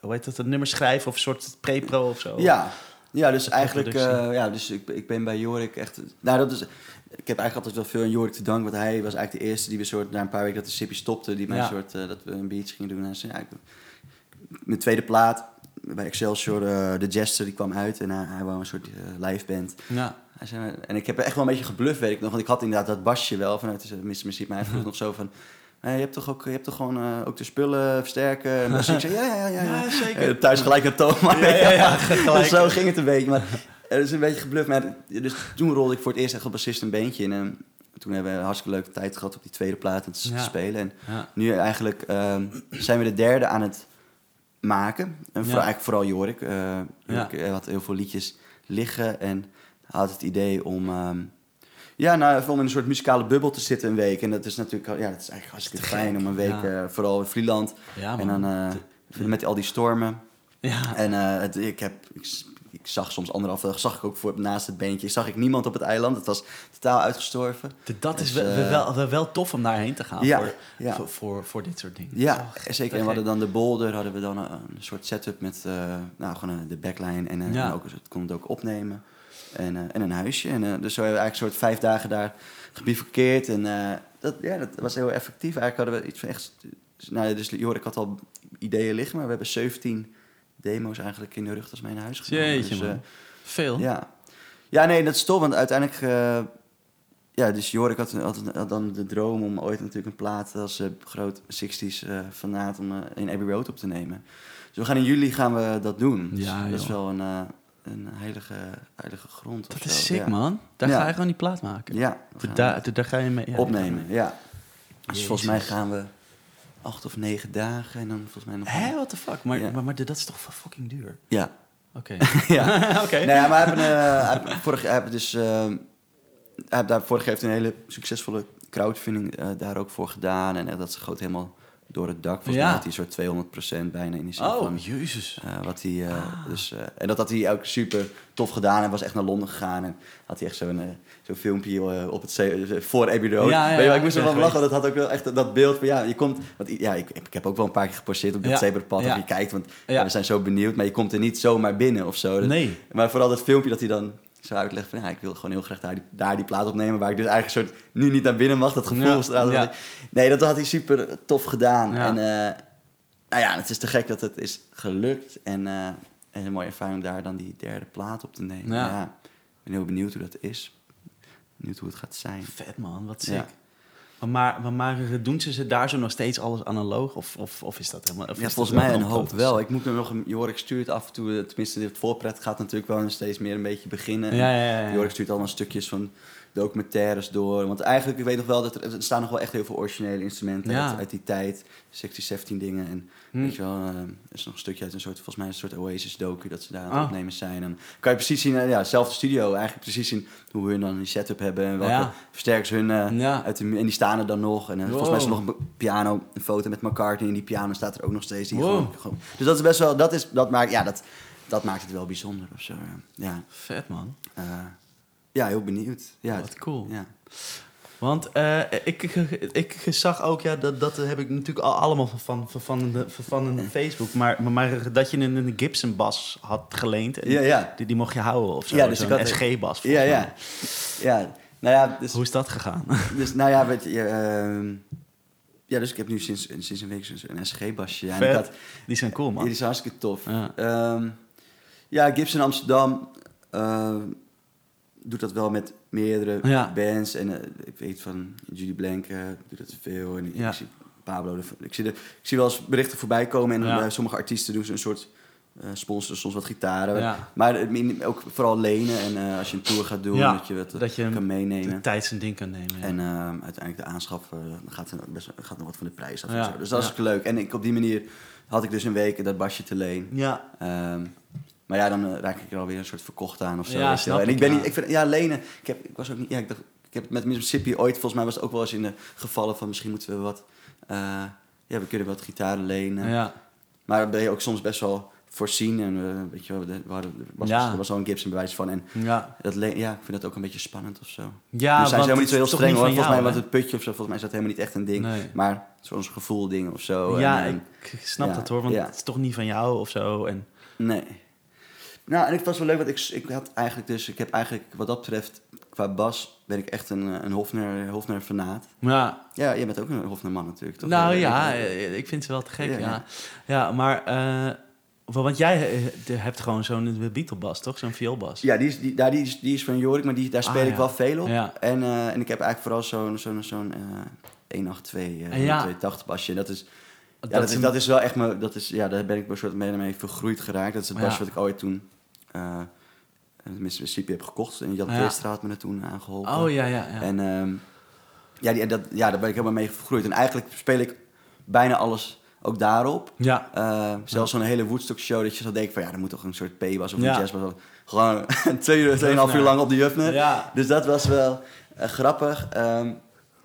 hoe heet dat, een nummer schrijven of een soort pre-pro of zo. Ja, ja dus eigenlijk, eh, ja, dus ik, ik ben bij Jorik echt, nou dat is, ik heb eigenlijk altijd wel veel aan Jorik te danken, want hij was eigenlijk de eerste die we soort, na een paar weken dat de Sippy stopte, die mij Ja. soort, dat we een beach gingen doen. En zei, ja, ik- mijn tweede plaat bij Excelsior, eh de Jester, die kwam uit en hij, hij wou een soort live band. Ja. En ik heb echt wel een beetje gebluft, weet ik nog, want ik had inderdaad dat basje wel vanuit. Muziek, maar hij vroeg [laughs] nog zo van, "Hé, je hebt toch ook, je hebt toch gewoon eh, ook de spullen versterken? En dus ik zei, ja, ja, ja. ja, zeker. Eh, thuis gelijk toon, maar Ja, ja, ja, [laughs] gelijk. Dus zo ging het een beetje. Maar het is een beetje gebluft. Maar dus toen rolde ik voor het eerst echt op bassist een beentje in. En toen hebben we een hartstikke leuke tijd gehad op die tweede plaat en te spelen. En nu eigenlijk ehm, zijn we de derde aan het maken. En voor, eigenlijk vooral Jorik. Eh Jorik eh, had heel veel liedjes liggen en had het idee om... ehm, ja, nou, om in een soort muzikale bubbel te zitten een week. En dat is natuurlijk ja, dat is eigenlijk hartstikke Te fijn om een week, ja. eh, vooral in Vlieland. Ja, en dan eh, met al die stormen. Ja. En eh, het, ik, heb, ik, zag soms anderhalf dag, zag ik ook voor, naast het beentje, zag ik niemand op het eiland. Het was totaal uitgestorven. Dat is Dus, wel, wel, wel, wel tof om daarheen te gaan Ja, voor, ja. Voor, voor, voor dit soort dingen. Ja, zeker. En we hadden dan de boulder, hadden we dan een, een soort setup met nou, gewoon de backline en, Ja. en ook, het kon het ook opnemen. En, eh, en een huisje. En, eh, dus zo hebben we eigenlijk een soort vijf dagen daar gebivakkeerd. En eh, dat, ja, dat was heel effectief. Eigenlijk hadden we iets van echt... Nou, dus Jorik had al ideeën liggen, maar we hebben 17 demo's eigenlijk in de rug mee naar huis genomen. Jeetje, Dus, man. Veel. Ja. ja, nee, dat is tof, want uiteindelijk... ja, dus Jorik had, had, had dan de droom om ooit natuurlijk een plaat als groot 60s eh fanaat om in Abbey Road op te nemen. Dus we gaan in juli gaan we dat doen. Dus Ja, dat is wel een, een heilige, heilige grond. Dat is sick, ja. man. Daar Ja. ga je gewoon die plaat maken. Ja, Daar, daar, daar ga je mee ja, opnemen, ja. Dus volgens mij gaan we acht of negen dagen en dan volgens mij nog... Hè, what the fuck? Maar, maar, maar dat is toch fucking duur? Ja, Oké. [laughs] ja. [laughs] Oké. Nee, maar heeft vorig, heeft dus, eh, hij heeft daar vorig jaar heeft een hele succesvolle crowdfunding eh, daar ook voor gedaan. En dat schoot helemaal door het dak. Volgens Ja. mij had hij een soort 200% bijna in die zin Oh, van... jezus. eh, wat hij, eh, Ah. dus, eh, en dat had hij ook super tof gedaan. Hij was echt naar Londen gegaan en had hij echt zo'n zo'n filmpje op het voor Abbey Road. Ja, ja, Weet je ik moest er wel lachen. Dat had ook wel echt dat beeld van ja, je komt. Want ja, ik, ik heb ook wel een paar keer geposteerd op dat zebrapad. Ja. Je kijkt, want we zijn zo benieuwd. Maar je komt er niet zomaar binnen of zo. Dat- Nee. maar vooral dat filmpje dat hij dan zo uitlegt van... Ja, ik wil gewoon heel graag daar die, daar die plaat opnemen... waar ik dus eigenlijk soort nu niet naar binnen mag. Dat gevoel Ja, Nee, dat had hij super tof gedaan. Ja. En eh, nou ja, het is te gek dat het is gelukt. En, en een mooie ervaring om daar dan die derde plaat op te nemen. Ja. Ja. ik ben heel benieuwd hoe dat is. Benieuwd hoe het gaat zijn. Vet, man. Wat sick. Maar, maar, maar, doen ze ze daar zo nog steeds alles analoog? Of, of, of is dat helemaal... Of Ja, volgens mij een hoop wel. Ik moet er nog. Jorik stuurt af en toe... Tenminste, het voorpret gaat natuurlijk wel steeds meer een beetje beginnen. Ja, ja. ja. Jorik stuurt allemaal stukjes van documentaires door. Want eigenlijk, ik weet nog wel dat er, er staan nog wel echt heel veel originele instrumenten Ja. uit, uit die tijd. 16, 17 dingen. En Hm. weet je wel, er is nog een stukje uit een soort, volgens mij een soort Oasis docu dat ze daar aan het Ah. opnemen zijn. En kan je precies zien, eh, ja, zelfde studio, eigenlijk precies zien hoe hun dan die setup hebben en welke Ja. versterkers hun eh, Ja. uit de, en die staan er dan nog. En volgens mij is er nog een piano, een foto met McCartney en die piano staat er ook nog steeds. Die Wow. gewoon, gewoon- dus dat is best wel, dat is, dat maakt, ja, dat, dat maakt het wel bijzonder of zo. Ja, Vet, man. Eh, ja heel benieuwd. Ja, Wat cool. Ja. Want eh, ik, ik, ik zag ook, ja, dat, dat heb ik natuurlijk al allemaal van, van, van, de- van een Facebook. Maar, maar, dat je een, een Gibson bas had geleend. En Ja, ja. Die, die mocht je houden of zo. Ja, dus had- SG-bas. Ja, ja. Ja, nou ja, dus, Hoe is dat gegaan? dus nou ja, weet je, ehm, ja, dus ik heb nu sinds, sinds een week een SG-basje. Ja, en Die zijn cool, man. die is hartstikke tof. Ja. Ehm, ja, Gibson Amsterdam doet dat wel met meerdere Ja. bands. En eh, ik weet van Judy Blank eh, doet dat veel. En Ja. ik zie Pablo, de- ik zie, de, ik zie wel eens berichten voorbij komen. En Ja. bij sommige artiesten doen ze een soort eh sponsoren, soms wat gitaren. Maar ook vooral lenen. En als je een tour gaat doen, dat je wat dat je kan De meenemen. tijd zijn ding kan nemen. En ehm, uiteindelijk de aanschaf, dan gaat, best, gaat nog wat van de prijs af. Dus dat is leuk. En ik, op die manier had ik dus een week dat basje te leen. ja, Ehm, maar ja, dan eh, raak ik er alweer een soort verkocht aan of zo. Ja, snap en ik ben ja. niet, ik vind, ja, lenen. Ik, heb, ik was ook niet, ja, ik dacht, ik heb met Mississippi ooit, volgens mij was het ook wel eens in de gevallen van misschien moeten we wat, eh, ja, we kunnen wat gitaren lenen. ja. Maar dan ben je ook soms best wel voorzien en eh, weet je wel, er was, Ja. er was al een Gibson bewijs van en ja. dat ja, ik vind dat ook een beetje spannend of zo. Ja, nu zijn ze helemaal niet zo heel streng hoor. Volgens mij was het putje of zo, volgens mij is dat helemaal niet echt een ding. Nee. Maar zo'n gevoel ding of zo. Ja, en, ik snap dat hoor, want het is toch niet van jou of zo. En, Nee. Nou, en ik was wel leuk, want ik, ik had eigenlijk dus, ik heb eigenlijk wat dat betreft, qua bas, ben ik echt een, eh, een Hofner, Hofner fanaat. ja, Ja, jij bent ook een Hofner man natuurlijk, toch? nou ja, eh, ik vind ze wel te gek. Ja, Ja, maar, eh, want jij hebt gewoon zo'n Beatlebas, toch? Zo'n vioolbas. Ja, die is, die, daar, die, is, die is van Jorik, maar die, daar speel Ah, ik ja. wel veel op. Ja. En, en ik heb eigenlijk vooral zo'n zo'n zo'n eh, 182, eh, Ja. 182 basje. Dat is, ja, Dat is dat is wel echt me, dat is, ja, daar ben ik een soort mee mee vergroeid geraakt. Dat is het basje wat ik ooit toen, eh tenminste in principe heb gekocht. En Jan Ja. Peerstra had me er toen aangeholpen. Oh ja, ja, ja. En ehm, ja, die, dat, ja, daar ben ik helemaal mee vergroeid. En eigenlijk speel ik bijna alles ook daarop. ja. Eh, zelfs zo'n hele Woodstock show dat je zou denken van ja, er moet toch een soort P-was of Ja. een jazz was. Gewoon [laughs] twee uur, tweeënhalf uur lang op de Jufner. Ja. Dus dat was wel grappig. Ehm,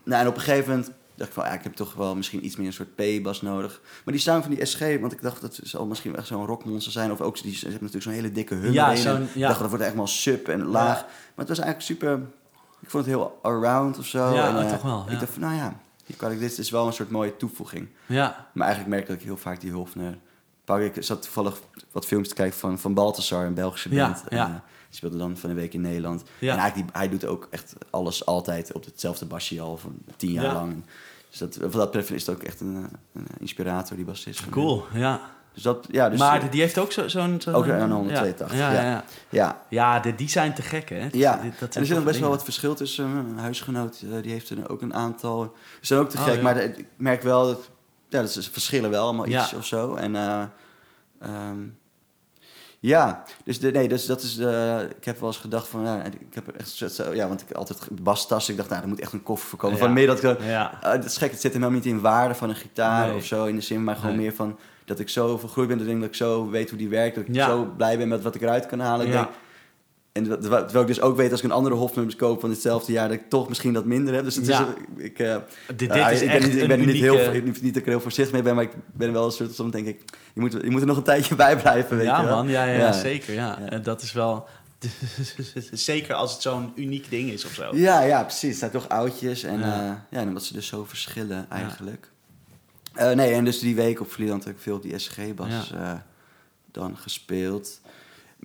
nou, en op een gegeven moment dacht ik van ja, ik heb toch wel misschien iets meer een soort P-bas nodig. Maar die sound van die SG, want ik dacht dat zal misschien echt zo'n rockmonster zijn. Of ook, die, ze hebben natuurlijk zo'n hele dikke hum Ja, ja. Ik dacht dat wordt echt wel sub en laag. Ja. Maar het was eigenlijk super, ik vond het heel around of zo. Ja, en, eh, toch wel, ja. Ik dacht van nou ja, hier kan ik, dit is wel een soort mooie toevoeging. ja. Maar eigenlijk merk ik dat ik heel vaak die Hofner pak. Ik zat toevallig wat films te kijken van, van Balthasar, een Belgische Ja, band. ja. En, eh, die speelde dan van een week in Nederland. Ja. En eigenlijk die, hij doet ook echt alles altijd op hetzelfde basje al van tien jaar Ja. lang. Dus dat, wat dat betreft is het ook echt een, eh, een inspirator, die bassist. van hem. Cool, ja. Dus dat, ja, dus, maar die heeft ook zo- zo'n... zo'n Ook een 182, Ja, ja, ja. ja. ja, de, die zijn te gek, hè? ja. Dat en zijn er zit nog best wel wat verschil tussen. Een huisgenoot, eh, die heeft er ook een aantal. Die zijn ook te Oh, gek, maar de- ik merk wel dat, ja, dat ze verschillen wel allemaal iets Ja. of zo. En eh, ehm, ja, dus, de, nee, dus dat is de, ik heb wel eens gedacht van, ja, ik heb echt ja, want ik altijd bastas, ik dacht, nou, er moet echt een koffer voor komen. Ja. Van meer dat ik. Ja. eh, dat is gek, het zit er nou niet in waarde van een gitaar Nee. of zo in de zin, maar gewoon Nee. meer van dat ik zo vergroeid ben, dat ik denk dat ik zo weet hoe die werkt, dat ik Ja. zo blij ben met wat ik eruit kan halen. Ik Ja. denk, en terwijl ik dus ook weet als ik een andere hofnummers koop van hetzelfde jaar, dat ik toch misschien dat minder heb. Dus het Ja. is, ik, eh, Dit, is ik ben, niet, ik ben niet, heel, unieke- niet, niet dat ik er heel voorzichtig mee ben, maar ik ben wel een soort, soms denk ik, je moet, je moet er nog een tijdje [laughs] bij blijven, weet ja, je wel. man, ja, ja, Ja. zeker. Ja. En dat is wel... [laughs] zeker als het zo'n uniek ding is of zo. Ja, ja, precies. Het zijn toch oudjes en Ja. ja. ja, en omdat ze dus zo verschillen eigenlijk. Eh, nee, en dus die week op Vlieland heb ik veel op die SG-bas eh, dan gespeeld.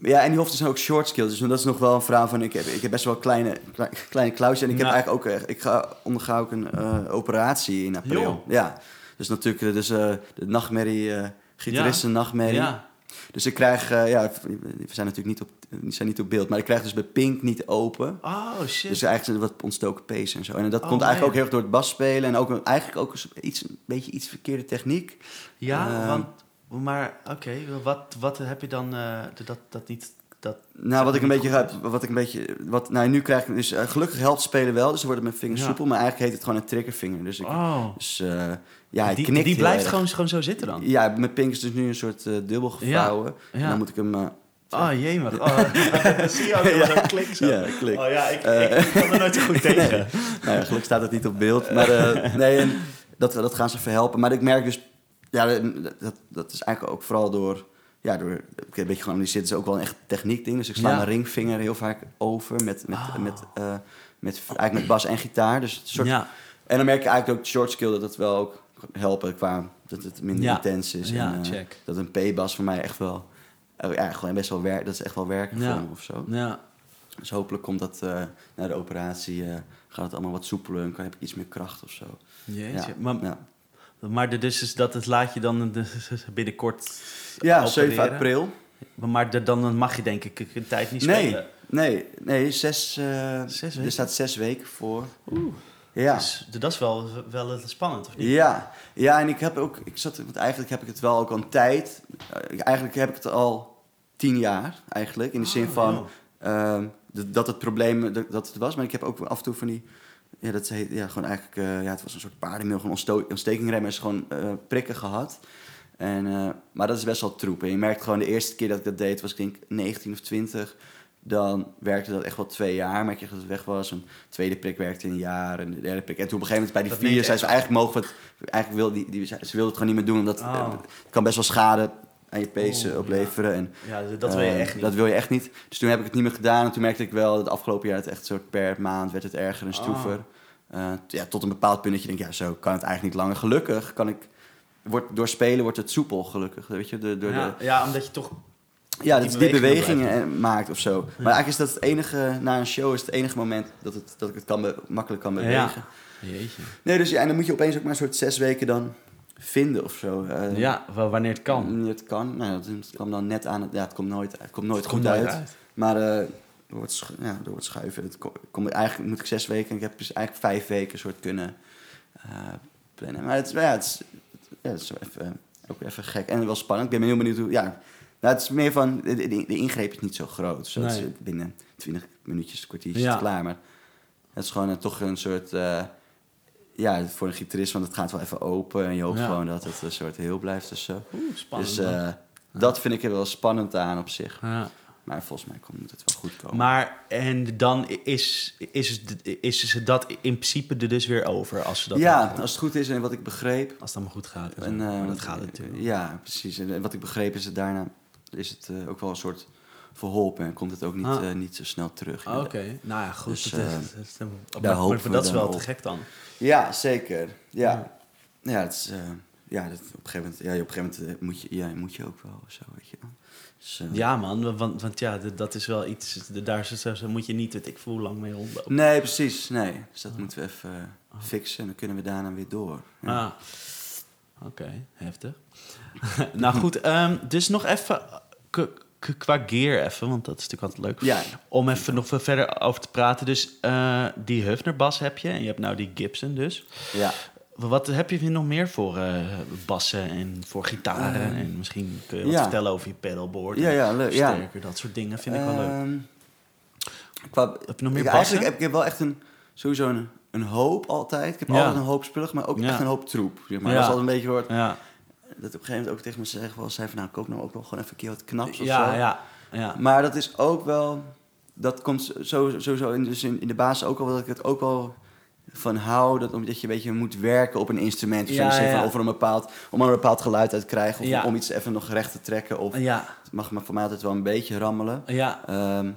Ja, en die hoofd zijn ook short skills. Dus dat is nog wel een verhaal van... Ik heb, ik heb best wel kleine, klei- kleine klauwtjes. En ik heb eigenlijk ook... echt- Ik ga, onderga ook een eh, operatie in april. Ja. Dus natuurlijk eh, dus, eh, de nachtmerrie... eh gitaristen nachtmerrie. Ja. Dus ik krijg... eh, ja, we zijn natuurlijk niet op, die zijn niet op beeld. Maar ik krijg dus bij Pink niet open. Oh, shit. Dus eigenlijk zijn wat ontstoken pace en zo. En dat Oh, komt eigenlijk ook heel erg door het bas spelen. En ook eigenlijk ook iets, een beetje iets verkeerde techniek. ja, eh, want... Maar, oké, wat, wat heb je dan... eh, dat, dat niet... Dat, Nou, wat ik een beetje heb, wat ik een beetje, wat, nou nu krijg ik dus eh, gelukkig helpt spelen wel, dus dan worden mijn vingers Ja. soepel, maar eigenlijk heet het gewoon een triggervinger. Dus ik, oh. dus eh, ja, hij die, knikt die heel blijft erg. gewoon, gewoon zo zitten dan? Ja, mijn pink is dus nu een soort dubbel gevouwen. Ja. dan moet ik hem. eh, [laughs] Oh, jemig. [laughs] Oh, zie je ook Ja. zo'n klik zo. Ja, klik. Oh ja, ik, ik kan er nooit zo goed [laughs] tegen. nou ja, gelukkig staat het niet op beeld. Maar eh, nee, en dat, dat gaan ze verhelpen. Maar ik merk dus, ja, dat, dat is eigenlijk ook vooral door, ja, door, ik heb een beetje geanalyseerd, het is ook wel een echt techniek ding. Dus ik sla Ja. mijn ringvinger heel vaak over met, met, Oh. met, eh, met, eigenlijk met bas en gitaar. Dus het soort, Ja, En dan merk je eigenlijk ook short skill dat het wel ook helpen qua dat het minder Ja. intens is. Ja, en, eh, check. Dat een P-bas voor mij echt wel, oh ja, gewoon best wel werk, dat is echt wel werken voor me of zo. ja. Dus hopelijk komt dat eh, na de operatie, gaat het allemaal wat soepeler en kan, heb ik iets meer kracht of zo. Jeetje. Ja, Maar. Maar de, dus is dat het laat je dan [laughs] binnenkort ja 7 opereren? april. Maar de- dan mag je denk ik een tijd niet Nee, spelen. nee, nee, zes, eh, Zes er staat zes weken voor. Oeh. Ja. Dus dat is wel, wel spannend, of niet? Ja, ja, en ik heb ook, ik zat, want eigenlijk heb ik het wel ook al een tijd. eh, eigenlijk heb ik het al tien jaar, eigenlijk. In de zin Oh, van ehm, dat, het probleem dat het was. Maar ik heb ook af en toe van die, ja, dat heet, ja, gewoon eigenlijk, eh, ja, het was een soort paardenmeel, gewoon ontsto- ontstekingremmers, gewoon eh, prikken gehad. En, eh, maar dat is best wel troep. En je merkt gewoon de eerste keer dat ik dat deed, was ik denk 19 of 20. Dan werkte dat echt wel twee jaar, merk je dat het weg was. Een tweede prik werkte een jaar en de derde prik. En toen op een gegeven moment bij die Dat vier zei ze eigenlijk mogen we het, eigenlijk wil die, die, ze wilde het gewoon niet meer doen, omdat Oh. het kan best wel schade aan je pace Oh, eh, opleveren. En, Ja, dat wil je eh, echt niet. Dat wil je echt niet. Dus toen heb ik het niet meer gedaan. En toen merkte ik wel dat het afgelopen jaar het echt soort per maand werd het erger en stroever. Oh. Eh, t- ja, tot een bepaald punt dat je denkt, ja, zo kan het eigenlijk niet langer. Gelukkig kan ik, wordt, door spelen wordt het soepel, gelukkig. Weet je, door, door ja, de, ja, omdat je toch... ja, die dat je die bewegingen bewegingen eh, maakt of zo. Maar eigenlijk is dat het enige, na een show is het enige moment dat, het, dat ik het kan makkelijk kan bewegen. Jeetje. Nee, dus ja, en dan moet je opeens ook maar een soort zes weken dan vinden of zo. Eh, Ja, wanneer het kan. wanneer Het kan. Nou, dat het kwam dan net aan. Het, ja, het komt nooit, het komt nooit Het goed komt uit. uit. Maar eh, door, het ja, door het schuiven. Het kom, kom- eigenlijk moet ik zes weken. En ik heb dus eigenlijk vijf weken soort kunnen eh, plannen. Maar het is, ja, het is, ja, het is wel even, ook even gek en wel spannend. Ik ben heel benieuwd hoe... Ja, nou, het is meer van... De, de, de ingreep is niet zo groot. Dus Nee. binnen 20 minuutjes, kwartiertjes Ja. klaar. Maar het is gewoon eh, toch een soort... ja, voor een gitarist, want het gaat wel even open. En je hoopt Ja. gewoon dat het een soort heel blijft of zo. Oeh, spannend. Dus eh, dat vind ik er wel spannend aan op zich. ja. Maar volgens mij komt- het wel goed komen. Maar en dan is, is, is, is dat in principe er dus weer over als ze dat ja, als het goed is en wat ik begreep... als het allemaal goed gaat. En eh, dat gaat natuurlijk. Ja, precies. En wat ik begreep is het daarna is het eh, ook wel een soort verholpen en komt het ook niet, Ah. eh, niet zo snel terug. Ah, Oké, nou ja, goed. Dus, dat is- eh, dat is- dat is- daar maar- hopen maar we dat is wel te gek dan. Ja, zeker. Ja, Ja. ja. het is, eh, ja dat, op een gegeven moment, ja, op een gegeven moment moet, je, ja, moet je ook wel zo, weet je. Dus, Ja, man, want, want ja, dat is wel iets. Daar moet je niet, weet ik hoe lang mee rondlopen. Nee, precies. Nee. Dus dat moeten we even fixen en dan kunnen we daarna weer door. Ja. Ah. Oké, heftig. [laughs] nou goed, ehm, dus nog even qua gear even, want dat is natuurlijk altijd leuk. Ja. Om even nog veel verder over te praten. Dus eh, die Hufner bas heb je en je hebt nou die Gibson dus. ja. Wat heb je nog meer voor eh, bassen en voor gitaren? Ehm, en misschien kun je wat ja. vertellen over je pedalboard. Ja, leuk, ja. Sterker, dat soort dingen vind ik wel leuk. Ehm, Qua, Heb je nog meer ik, eigenlijk heb ik heb wel echt een, sowieso een, een hoop altijd. Ik heb Ja. altijd een hoop spullen, maar ook echt een hoop troep. Zeg maar. Dat is altijd een beetje hoort. Ja, Dat op een gegeven moment ook tegen me zeggen, wel, zei van nou, koop nou ook wel gewoon even een keer wat knaps of ja, zo. ja, ja. Maar dat is ook wel, dat komt sowieso in, dus in, in de basis ook al dat ik het ook wel van hou, dat omdat je een beetje moet werken op een instrument. Dus Ja, ja. of er een bepaald, om een bepaald geluid uit te krijgen, of om iets even nog recht te trekken. Of het mag maar voor mij altijd wel een beetje rammelen. ja, Ehm,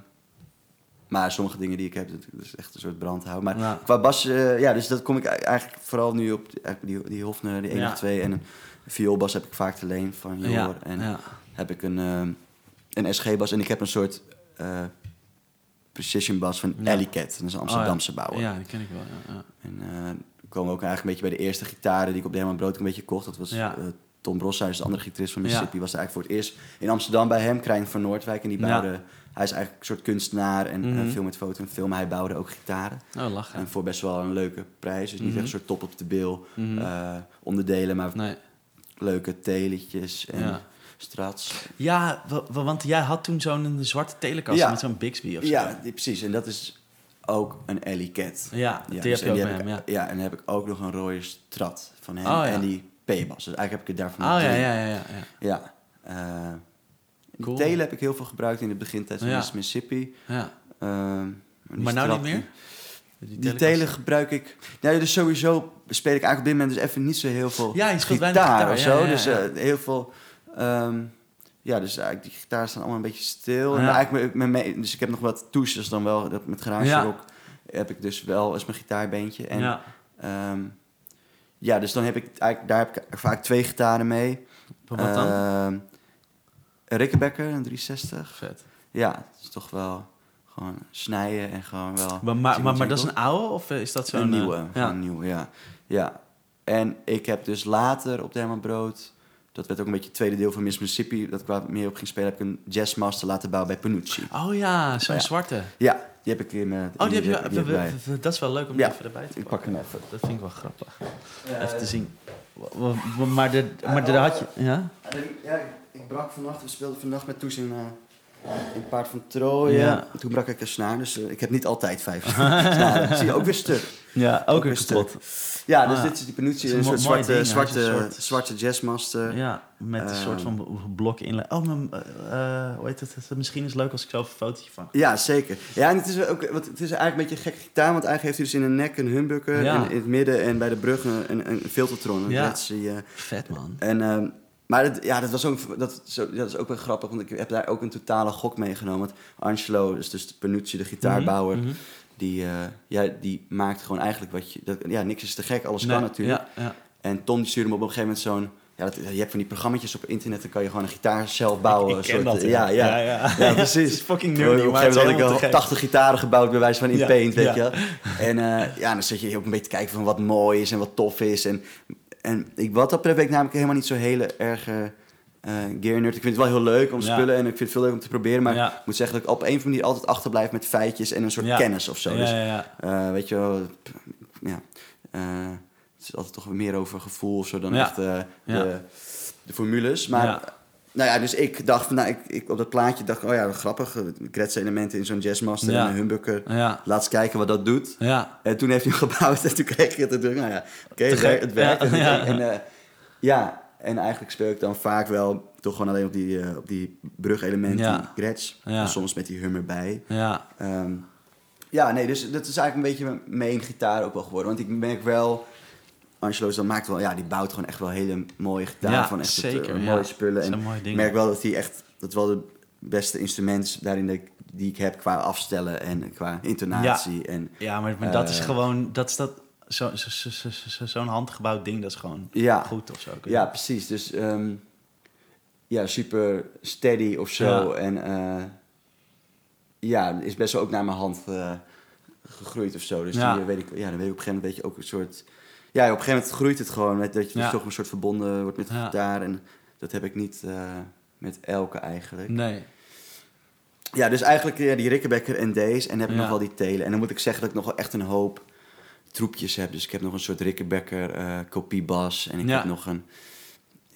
maar sommige dingen die ik heb, dat is echt een soort brandhouden. Maar qua bas, eh, ja, dus dat kom ik eigenlijk vooral nu op die, die, Hofner, die 1 Ja. of 2. En een vioolbas heb ik vaak te leen van Jor. ja, en ja. heb ik een, ehm, een SG-bas en ik heb een soort eh, precision bas van Ja. Ellicat. Dat is een Amsterdamse Oh, ja. bouwer. Ja, die ken ik wel. Ja. En eh ik kwam ook eigenlijk een beetje bij de eerste gitaren die ik op de Herman Brood een beetje kocht. Dat was eh, Tom Broshuis, de andere gitarist van. Mississippi. Was eigenlijk voor het eerst in Amsterdam bij hem, Krijn van Noordwijk. En die bouwde, hij is eigenlijk een soort kunstenaar en Mhm. eh, veel met foto en film. Hij bouwde ook gitaren. Oh, lachen. En voor best wel een leuke prijs. Dus niet Mhm. echt een soort top op de bil Mhm. eh, onderdelen, maar Nee. Leuke teletjes en Ja. strats. Ja, wa- wa- want jij had toen zo'n zwarte telekast Ja. met zo'n Bixby of zo. Ja, die- precies. En dat is ook een Ellie Cat. Ja, die dus- heb je en ook die bij heb hem, ik- ja. en dan heb ik ook nog een rode strat van hem Oh, en die P-bas. Dus eigenlijk heb ik het daarvan Oh ja, ja, ja, ja. die Cool. telen heb ik heel veel gebruikt in de begintijd van. Mississippi. ja. Ehm, Maar nou strat- niet meer? Die, telen gebruik ik... Nou, dus sowieso speel ik eigenlijk op dit moment dus even niet zo heel veel Ja, je gitaar, of zo. ja, ja, dus eh, heel veel... ehm, ja, dus eigenlijk die gitaar staan allemaal een beetje stil. En eigenlijk met, met, dus ik heb nog wat toesjes dan wel. Dat met garage rock heb ik dus wel als mijn gitaarbeentje. En ja. ja. dus dan heb ik eigenlijk, daar heb ik vaak twee gitaren mee. Wat dan? Ehm, een Rickenbacker, een 360. Vet. Ja, het is toch wel gewoon snijden en gewoon wel... Maar, maar, maar, dat is een oude of eh, is dat zo'n... een eh, nieuwe, ja. een nieuwe, ja. ja. En ik heb dus later op de Herman Brood... Dat werd ook een beetje het tweede deel van Miss Mississippi. Dat ik waar meer op ging spelen, heb ik een jazzmaster laten bouwen bij Panucci. Oh ja, zo'n Ja. zwarte. Ja, die heb ik in mijn... Oh, die heb je... die heb Dat is wel leuk om Ja, die even erbij te Ik pak pakken. hem even. Dat vind ik wel grappig. Even te zien. Maar, de, maar daar had je... Ja? Ja, ik brak vannacht, we speelden vannacht met Toes in, eh, in Paard van Troje. Ja. Toen brak ik een snaar, dus eh, ik heb niet altijd vijf [laughs] snaren. Zie je ook weer stuk. Ja, ook een weer stuk. Ja, dus Ah. dit is die Panucci, een een soort zwarte, ding, zwarte, een soort- zwarte jazzmaster. Ja, met een Ehm. soort van b- blokken in. Oh, maar, eh, eh, hoe heet het? Misschien is het leuk als ik zelf een fotootje van. Ja, zeker. Ja, en het is, ook, want het is eigenlijk een beetje een gekke gitaar, want eigenlijk heeft hij dus in de nek een humbucker, Ja. in het midden en bij de brug een, een, een filtertron, een Ja. Vet, man. En, ehm, maar dat, ja, dat, was ook, dat, zo, dat is ook wel grappig, want ik heb daar ook een totale gok meegenomen. Want Angelo, dus, dus Panucci, de gitaarbouwer, Mhm, mhm. die, eh, ja, die maakt gewoon eigenlijk wat je... Dat, ja, niks is te gek, alles Nee, kan natuurlijk. Ja, ja. En Tom die stuurde me op een gegeven moment zo'n... Ja, dat, je hebt van die programma's op internet, dan kan je gewoon een gitaar zelf bouwen. Ik een soort, dat, ja. Ja, ja, ja. Ja, precies. [laughs] Het is fucking Op nerdy, een gegeven moment had helemaal ik al gek. 80 gitaren gebouwd, bij wijze van in Paint, weet je. En eh, ja, dan zit je ook een beetje te kijken van wat mooi is en wat tof is. En, en ik, wat dat betreft ben ik namelijk helemaal niet zo hele erg eh gear nerd. Ik vind het wel heel leuk om te spullen en ik vind het veel leuk om te proberen. Maar ik moet zeggen dat ik op een of andere manier altijd achterblijf met feitjes en een soort kennis of zo. Ja, Dus eh, weet je wel, ja. eh, het is altijd toch meer over gevoel of zo dan echt de, de formules. Maar Ja. Nou ja, dus ik dacht, nou, ik, ik, op dat plaatje dacht ik, oh ja, grappig. Gretse elementen in zo'n jazzmaster Ja. en een humbucker. Ja, Laat eens kijken wat dat doet. ja. En toen heeft hij hem [laughs] gebouwd en toen kreeg je het. Toen, nou ja, oké, het, werkt- het werkt. Ja, En, ja. en, eh, ja, en eigenlijk speel ik dan vaak wel toch gewoon alleen op die, eh, op die brugelementen, Ja. En soms met die hum erbij. Ja, Ehm, ja, nee, dus dat is eigenlijk een beetje mijn main gitaar ook wel geworden. Want ik merk wel, Angelo is dan maakt wel, ja, die bouwt gewoon echt wel hele mooie gitaar Ja, van echt het, eh, zeker, ja. mooie spullen. En ik merk wel dat hij echt, dat wel de beste instrument daarin ik, die ik heb qua afstellen en qua intonatie. En ja maar, maar dat is Eh. gewoon... Dat is dat... Zo'n zo, zo, zo, handgebouwd ding, dat is gewoon ja, goed of zo. ja, precies. Dus ehm, ja, super steady of zo. Ja. En eh, ja, is best wel ook naar mijn hand gegroeid of zo. Dus Ja. die, weet ik, ja, dan weet ik op een gegeven moment weet je ook een soort... Ja, op een gegeven moment groeit het gewoon. Met, dat je dus toch een soort verbonden wordt met de gitaar. En dat heb ik niet eh, met elke eigenlijk. Nee. Ja, dus eigenlijk ja, die Rickenbacker en deze. En dan heb ik nog wel die telen. En dan moet ik zeggen dat ik nog wel echt een hoop troepjes heb. Dus ik heb nog een soort Rickenbacker eh kopiebas. En ik heb nog een,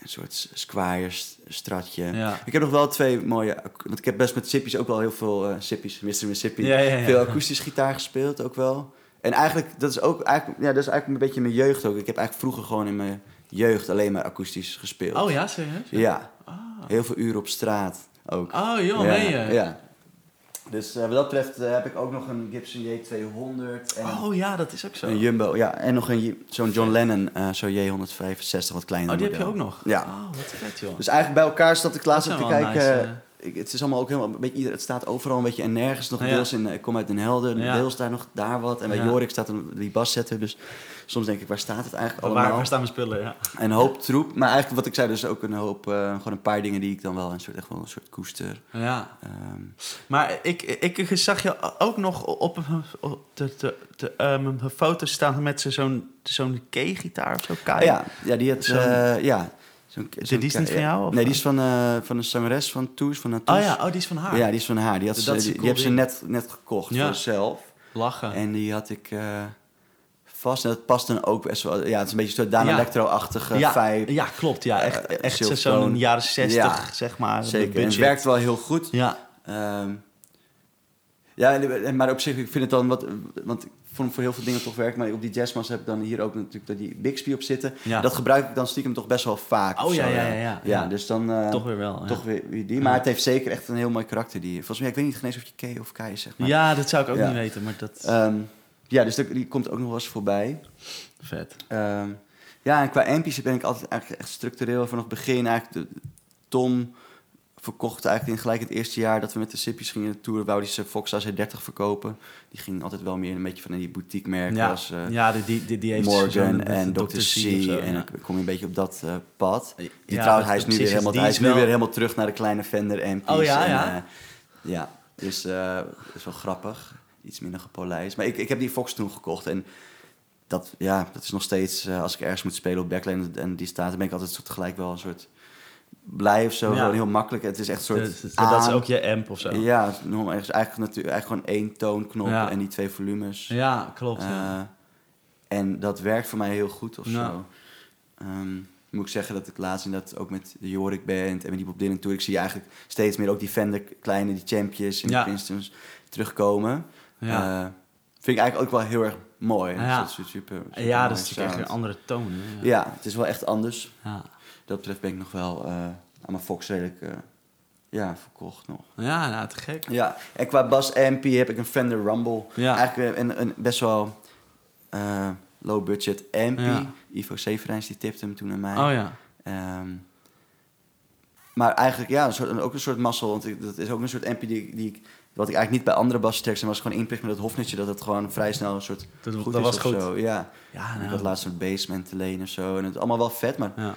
een soort Squire st- stratje. Ja. Ik heb nog wel twee mooie... Want ik heb best met Sippies ook wel heel veel... eh Sippies, Mr. Mississippi. Ja, ja, ja. Veel akoestisch gitaar gespeeld ook wel. En eigenlijk, dat is ook eigenlijk, ja, dat is eigenlijk een beetje mijn jeugd ook. Ik heb eigenlijk vroeger gewoon in mijn jeugd alleen maar akoestisch gespeeld. Oh ja, serieus? Ja, Ah. heel veel uren op straat ook. Oh joh, ja, je? Ja. Dus eh, wat dat betreft eh, heb ik ook nog een Gibson J200 en Oh ja, dat is ook zo. een Jumbo. Ja, en nog een zo'n John Lennon, eh zo'n J165, wat kleiner Oh, die heb je ook nog? Ja. Oh, wat vet joh. Dus eigenlijk bij elkaar zat ik laatst te kijken. nice. Ik, het is allemaal ook helemaal een beetje, het staat overal een beetje en nergens nog Ja. deels in. eh, Ik kom uit Den Helder, Ja. deels daar nog daar wat. En bij Ja. Jorik staat een, die baszetter. Dus soms denk ik, waar staat het eigenlijk allemaal? waar staan mijn spullen? Ja. En een hoop troep. Maar eigenlijk wat ik zei, dus ook een hoop, eh, gewoon een paar dingen die ik dan wel een soort, echt wel een soort koester. ja. Ehm, Maar ik, ik zag je ook nog op, op de, de, de, ehm, een foto staan met zo'n zo'n K-gitaar of zo. Ja, ja, die had, eh, ja. Zo'n, zo'n- die is niet van jou, of? Nee, die is van, eh, van een zangeres van Toes, van Natoes. Oh ja, oh, die is van haar. Ja, die is van haar. Die, had ze, die, cool hebben ze net, net gekocht Ja. voor zichzelf. Lachen. En die had ik eh, vast. En dat past dan ook best wel. Ja, het is een beetje soort Daan Ja. Electro-achtige ja, vibe. ja, klopt. Ja, echt, Eh, echt Silk zo'n jaren 60, Ja. zeg maar. Zeker. En het werkt wel heel goed. Ja, Ehm, ja, maar op zich, ik vind het dan wat... Want ik vond voor heel veel dingen toch werkt. Maar op die jazzmas heb ik dan hier ook natuurlijk dat die Bixby op zitten. Ja. Dat gebruik ik dan stiekem toch best wel vaak. Oh, ja, ja, ja, ja. Dus dan... eh, toch weer wel. Toch weer, weer die. Maar het heeft zeker echt een heel mooi karakter. Die, volgens mij, ik weet niet eens of je K of K is, zeg maar. Ja, dat zou ik ook niet weten, maar dat Ehm, ja, dus die, die komt ook nog wel eens voorbij. vet. Ehm, ja, en qua ampies ben ik altijd eigenlijk echt structureel vanaf het begin. Eigenlijk de, Tom verkocht eigenlijk in gelijk het eerste jaar dat we met de Sippies gingen tour, wou die zijn Fox AC30 verkopen. Die ging altijd wel meer een beetje van die boutique merken Ja, als eh, ja die, die, die, heeft Morgan en Dr. Dr. C. en ja. kom je een beetje op dat eh, pad. Die Ja, trouwens, hij is nu, weer helemaal, hij is nu weer helemaal terug naar de kleine Fender ampies. Oh ja, en, ja? eh, ja, dus is wel grappig. Iets minder gepolijst. Maar ik, ik heb die Fox toen gekocht en dat, ja, dat is nog steeds, als ik ergens moet spelen op backline en die staat, dan ben ik altijd zo tegelijk wel een soort blij of zo. Ja. Heel makkelijk. Het is echt een soort Dus- dus dat is ook je amp of zo. Ja, normaal, eigenlijk, eigenlijk, natuurlijk, eigenlijk gewoon één toonknop Ja. en die twee volumes. Ja, klopt. ja. Eh, en dat werkt voor mij heel goed of zo. Ehm, moet ik zeggen dat ik laatst in dat ook met de Jorik Band en met die Bob Dylan Tour... ik zie eigenlijk steeds meer ook die Fender kleine, die Champions en die Princeton's terugkomen. Ja. Eh, vind ik eigenlijk ook wel heel erg mooi. Dus Ja. dat is super, super ja, dat is natuurlijk echt een andere toon. hè. Ja, het is wel echt anders. Ja. Dat betreft ben ik nog wel eh, aan mijn Fox redelijk eh, ja, verkocht nog. Ja, nou, te gek. Ja, en qua Bass MP heb ik een Fender Rumble. Ja. Eigenlijk een, een best wel eh, low budget MP. Ja. Ivo Severijns die tipte hem toen naar mij. Oh ja. Ehm, maar eigenlijk ja, een soort, ook een soort mazzel. Want ik, dat is ook een soort MP die, die ik, wat ik eigenlijk niet bij andere basstracks en was gewoon inpricht met dat hofnetje dat het gewoon vrij snel een soort Dat, goed dat is was of goed. Zo. Ja, Ja, nou. had laatst een basement te lenen of zo. En het allemaal wel vet, maar, Ja.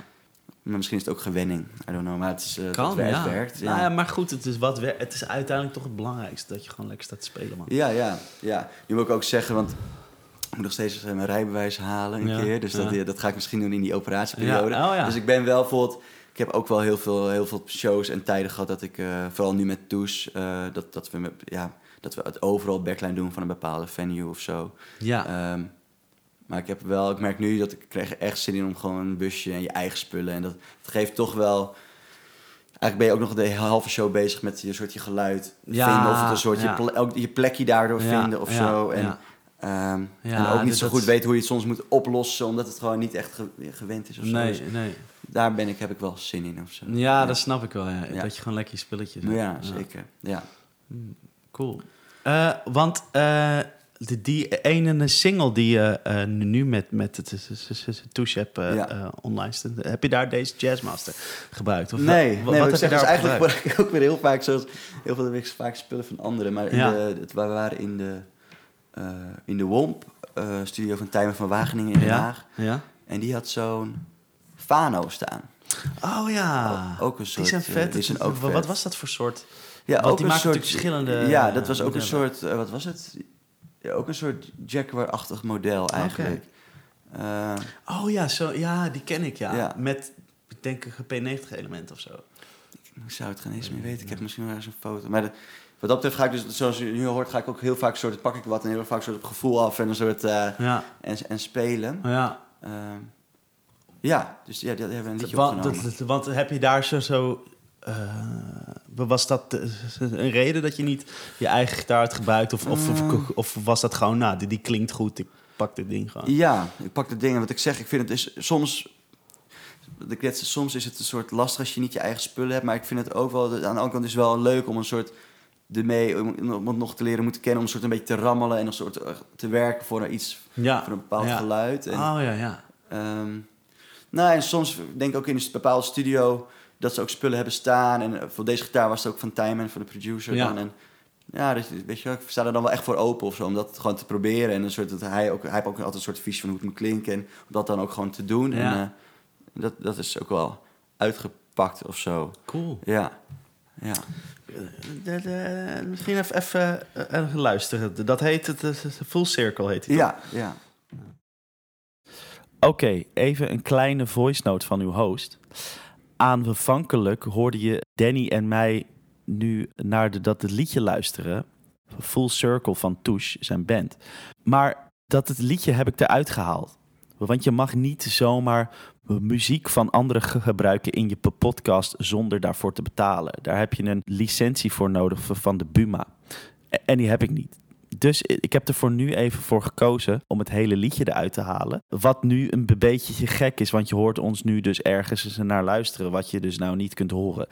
maar misschien is het ook gewenning. I don't know, maar het, is, eh, Kan, het werkt. ja. Het werkt ja. Nou ja, maar goed, het is, wat het is uiteindelijk toch het belangrijkste dat je gewoon lekker staat te spelen, man. Ja, ja, ja. Nu wil ik ook zeggen, want ik moet nog steeds eh, mijn rijbewijs halen een Ja, keer. Dus dat, eh, dat ga ik misschien doen in die operatieperiode. Oh. Dus ik ben wel bijvoorbeeld... Ik heb ook wel heel veel, heel veel shows en tijden gehad dat ik, eh, vooral nu met Toes, eh, dat, dat, we met, ja, dat we het overal backline doen van een bepaalde venue of zo. Ja. Ehm, Maar ik heb wel, ik merk nu dat ik krijg echt zin in om gewoon een busje en je eigen spullen. En dat, dat geeft toch wel. Eigenlijk ben je ook nog de halve show bezig met je soort je geluid Ja, vinden. Of het een soort ja. je, ple- ook je plekje daardoor Ja, vinden of zo. En, ehm, Ja, en ook niet dus zo goed weten hoe je het soms moet oplossen, omdat het gewoon niet echt ge- gewend is of zo. Nee, Dus nee. Daar ben ik, heb ik wel zin in of zo. Ja, dat snap ik wel. Ja. Ja. Dat je gewoon lekker je spulletjes Ja, zeker. Ja. Cool. Eh, want eh, de, die ene single die je eh, nu met, met het Touche hebt online staan, heb je daar deze Jazzmaster gebruikt? Of nee, wa- nee wat wat heb je daar dus eigenlijk gebruikt? gebruik ik ook weer heel vaak zoals heel veel vaak spullen van anderen. Maar in de, het, we waren in de, in de WOMP, studio van Tijmen van Wageningen in Den. Haag. Ja? En die had zo'n Fano staan. Oh ja. Ook een soort, Die zijn eh, vet. die zijn ook Wat vet. was dat voor soort? Ja, Want die een maken natuurlijk verschillende, Ja, dat was ook een soort, eh, wat was het? Ja, ook een soort Jaguar-achtig model eigenlijk. Eh, Oh ja, zo, ja, die ken ik ja. Ja. Met, ik denk een P90 element of zo. ik zou het geen eens meer weten. Ik heb misschien wel eens een foto. Maar de- wat dat betreft ga ik dus, zoals je nu hoort, ga ik ook heel vaak soort, pak ik wat en heel vaak soort op gevoel af en een soort, Ja, en, en spelen. ja. Eh, ja, dus ja, daar hebben we een liedje Want, opgenomen. dat- dat- want heb je daar zo... zo eh, was dat eh, een reden dat je niet je eigen gitaar had gebruikt? Of, of, of, Mm. of was dat gewoon, nou, die, die klinkt goed, ik pak dit ding gewoon? Ja, ik pak de dingen. Wat ik zeg, ik vind het is soms. ik net soms is het een soort lastig als je niet je eigen spullen hebt. Maar ik vind het ook wel. Aan de andere kant is het wel leuk om een soort. ermee. om, om het nog te leren moeten kennen. Om een soort een beetje te rammelen. en een soort eh, te werken voor iets. Ja. voor een bepaald ja. geluid. En, Oh ja, ja. Ehm, nou, en soms denk ik ook in een bepaalde studio dat ze ook spullen hebben staan. En eh, voor deze gitaar was het ook van Tijmen, van de producer. Ja. Dan. En ja, dus, weet je ik sta er dan wel echt voor open of zo, om dat gewoon te proberen. En een soort, dat hij, ook, hij heeft ook altijd een soort visie van hoe het moet klinken. En om dat dan ook gewoon te doen. En eh, dat, dat is ook wel uitgepakt of zo. Cool. Ja, ja. De- de- misschien even, even eh, luisteren. Dat heet het, eh, Full Circle heet het. Ja, ja. Oké, even een kleine voice note van uw host. Aanvankelijk hoorde je Danny en mij nu naar dat het liedje luisteren. Full Circle van Touche, zijn band. Maar dat het liedje heb ik eruit gehaald. Want je mag niet zomaar muziek van anderen ge- gebruiken in je podcast zonder daarvoor te betalen. Daar heb je een licentie voor nodig van de Buma. En die heb ik niet. Dus ik heb er voor nu even voor gekozen om het hele liedje eruit te halen. Wat nu een be- beetje gek is, want je hoort ons nu dus ergens naar luisteren, wat je dus nou niet kunt horen.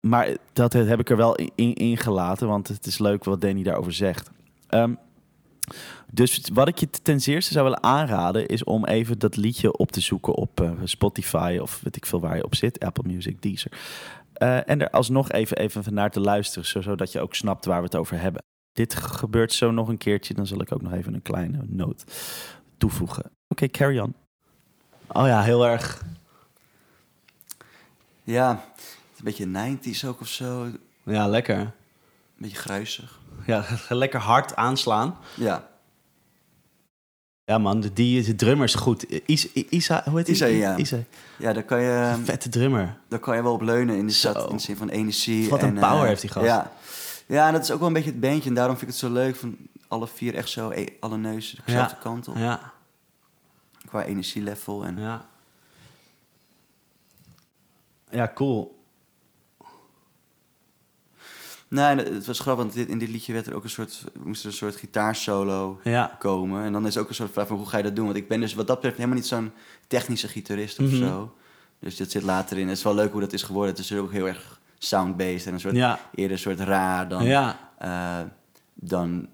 Maar dat heb ik er wel in, gelaten, want het is leuk wat Danny daarover zegt. Ehm, dus wat ik je ten zeerste zou willen aanraden, is om even dat liedje op te zoeken op eh, Spotify of weet ik veel waar je op zit, Apple Music, Deezer. Eh, en er alsnog even, even naar te luisteren, zo- zodat je ook snapt waar we het over hebben. Dit gebeurt zo nog een keertje, dan zal ik ook nog even een kleine noot toevoegen. Oké, carry on. Oh ja, heel erg. Ja, een beetje 90s ook of zo. Een Ja, lekker. beetje gruisig. Ja, [laughs] lekker hard aanslaan. Ja, Ja man, de, die, de drummer is goed. Isa, Isa hoe heet die? Isa, ja. Isa. ja daar, kan je, Vette drummer. daar kan je wel op leunen in de, zat, in de zin van energie. Wat een en, power eh, heeft die gast. Ja. Ja, en dat is ook wel een beetje het bandje. En daarom vind ik het zo leuk van alle vier echt zo, alle neuzen dezelfde Ja. kant op. Ja, Qua energielevel. En, ja. Ja, cool. Nee, het was grappig, want dit, in dit liedje werd er ook een soort, moest er een soort gitaarsolo Ja, komen. En dan is ook een soort vraag van, hoe ga je dat doen? Want ik ben dus wat dat betreft helemaal niet zo'n technische gitarist of Mhm. zo. Dus dit zit later in. Het is wel leuk hoe dat is geworden. Het is ook heel erg sound-based en een soort, ja, eerder een soort raar dan, ja. eh, dan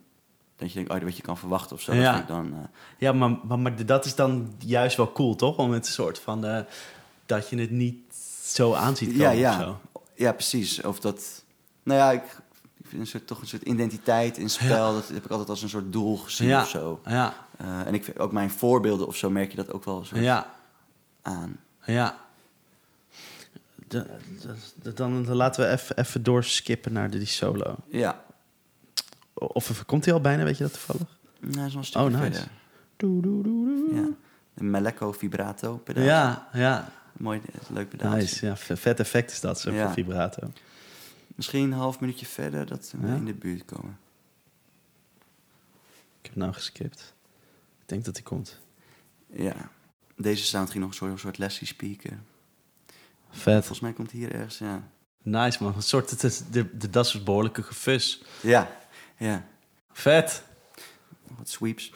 dat je denkt, oh, wat je kan verwachten of zo. Ja. Ik dan, eh, Ja, maar, maar, maar dat is dan juist wel cool, toch? Om het soort van... eh, dat je het niet zo aanziet komen Ja, of ja. zo. ja, precies. Of dat, nou ja, ik, ik vind een soort, toch een soort identiteit in spel. Dat heb ik altijd als een soort doel gezien Ja. of zo. Ja, en ik vind ook mijn voorbeelden of zo merk je dat ook wel zo ja, aan. ja. De- de- dan laten we even, doorskippen naar die solo. Ja, Of komt hij al bijna, weet je dat toevallig? nou, wel een stukje Oh, nice. Doe, doe, doe. Ja. Een Meleco vibrato pedaal. Ja, ja. Mooi, leuk pedaal. Nice. Ja, vet effect is dat, zo Ja. vibrato. Misschien een half minuutje verder dat we Ja. in de buurt komen. Ik heb nou geskipt. Ik denk dat hij komt. Ja. Deze sound ging nog een soort, soort Leslie speaker. Vet. Volgens mij komt hier ergens, ja. Nice, man. Een soort, het is, de, de, dat is behoorlijke gefus. Ja, ja. Vet. Wat sweeps.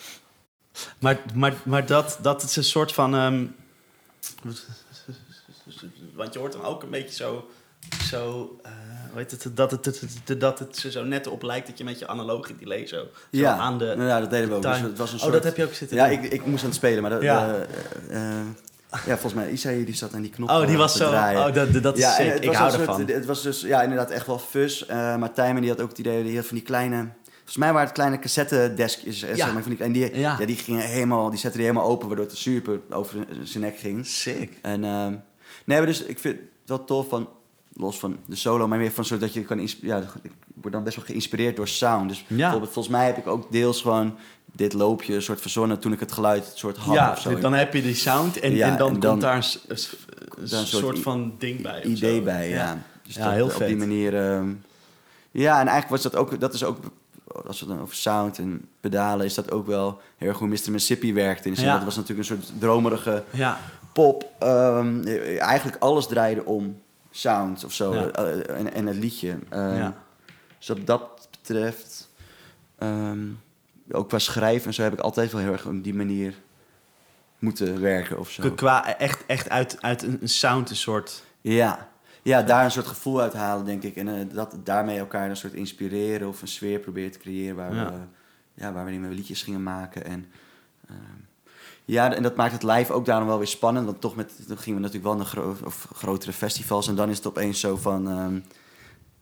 Maar, maar, maar dat, dat is een soort van... ehm, want je hoort hem ook een beetje zo... zo eh, hoe heet het, dat het, het, het- dat het zo net op lijkt dat je met je analoge delay zo, zo Ja, aan de... ja, dat deden we ook. Dus het was een oh, soort... dat heb je ook zitten Ja, doen. ik, ik moest aan het spelen, maar dat, Ja. eh, eh, ja, volgens mij, Isaïe die zat aan die knop Oh, die was zo... draaien. Oh, dat, dat is ja, sick. Ik hou soort- ervan. Het was dus ja, inderdaad echt wel fus. eh, maar Tijmen die had ook het idee, die had van die kleine... Volgens mij waren het kleine cassettedeskjes. eh, Ja. zeg maar, van die, en die, Ja. ja. die, gingen helemaal, die zetten die helemaal open, waardoor het super over zijn nek ging. Sick. En ehm, nee, maar dus ik vind het wel tof van, los van de solo, maar meer van zodat je kan, ja, ik word dan best wel geïnspireerd door sound. Dus Ja. bijvoorbeeld, volgens mij heb ik ook deels gewoon dit loopje een soort verzonnen toen ik het geluid een soort had Ja, of zo. dan heb je die sound en, Ja, en dan, en dan- komt daar een, soort, van ding bij. idee zo. bij, ja. Dus Ja, dat, heel op vet. die manier. ehm, ja, en eigenlijk was dat ook, dat is ook, als we het dan over sound en pedalen, is dat ook wel heel erg hoe Mr. Mississippi werkte. In Ja. Dat was natuurlijk een soort dromerige Ja, pop. ehm, eigenlijk alles draaide om sound of zo. Ja. eh, en, en het liedje. Ehm, ja. Dus wat dat betreft, ehm, ook qua schrijven en zo heb ik altijd wel heel erg op die manier moeten werken of zo. Qua echt, echt uit, uit een een sound een soort... Ja. ja, daar een soort gevoel uit halen, denk ik. En eh, dat daarmee elkaar een soort inspireren of een sfeer proberen te creëren waar, Ja. we, ja, waar we liedjes gingen maken. En, ehm, ja, en dat maakt het live ook daarom wel weer spannend. Want toch met, dan gingen we natuurlijk wel naar gro of grotere festivals. En dan is het opeens zo van. ehm,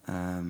ehm,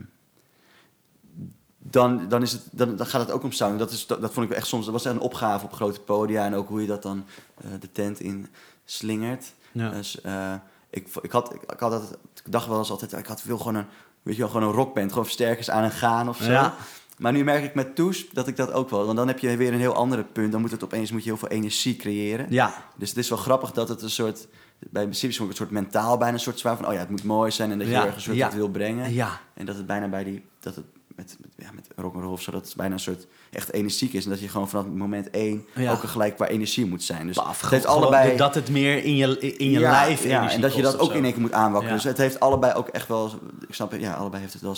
dan, dan, is het, dan, dan gaat het ook om sound. Dat, is, dat, dat vond ik echt soms. Dat was echt een opgave op grote podia. En ook hoe je dat dan eh, de tent in slingert. Ja. Dus eh, ik, ik, had, ik, had altijd, ik dacht wel eens altijd, ik had wil gewoon een, weet je wel, gewoon een rockband, gewoon versterkers aan en gaan of zo. Ja. Maar nu merk ik met Toes dat ik dat ook wel. Want dan heb je weer een heel andere punt. Dan moet het opeens moet je heel veel energie creëren. Ja, Dus het is wel grappig dat het een soort, bij het een soort mentaal bijna een soort zwaar van, oh ja, het moet mooi zijn en dat je Ja, heel erg een soort ja. wil brengen. ja. En dat het bijna bij die, dat het met, met, ja, met rock'n'roll of zo, dat het bijna een soort echt energiek is. En dat je gewoon vanaf moment één Ja. ook gelijk qua energie moet zijn. Dus Baf, het heeft allebei... Dat het meer in je, in je ja, lijf ja, en dat je dat ook in één keer moet aanwakkeren. Ja. Dus het heeft allebei ook echt wel... Ik snap het, ja, allebei heeft het wel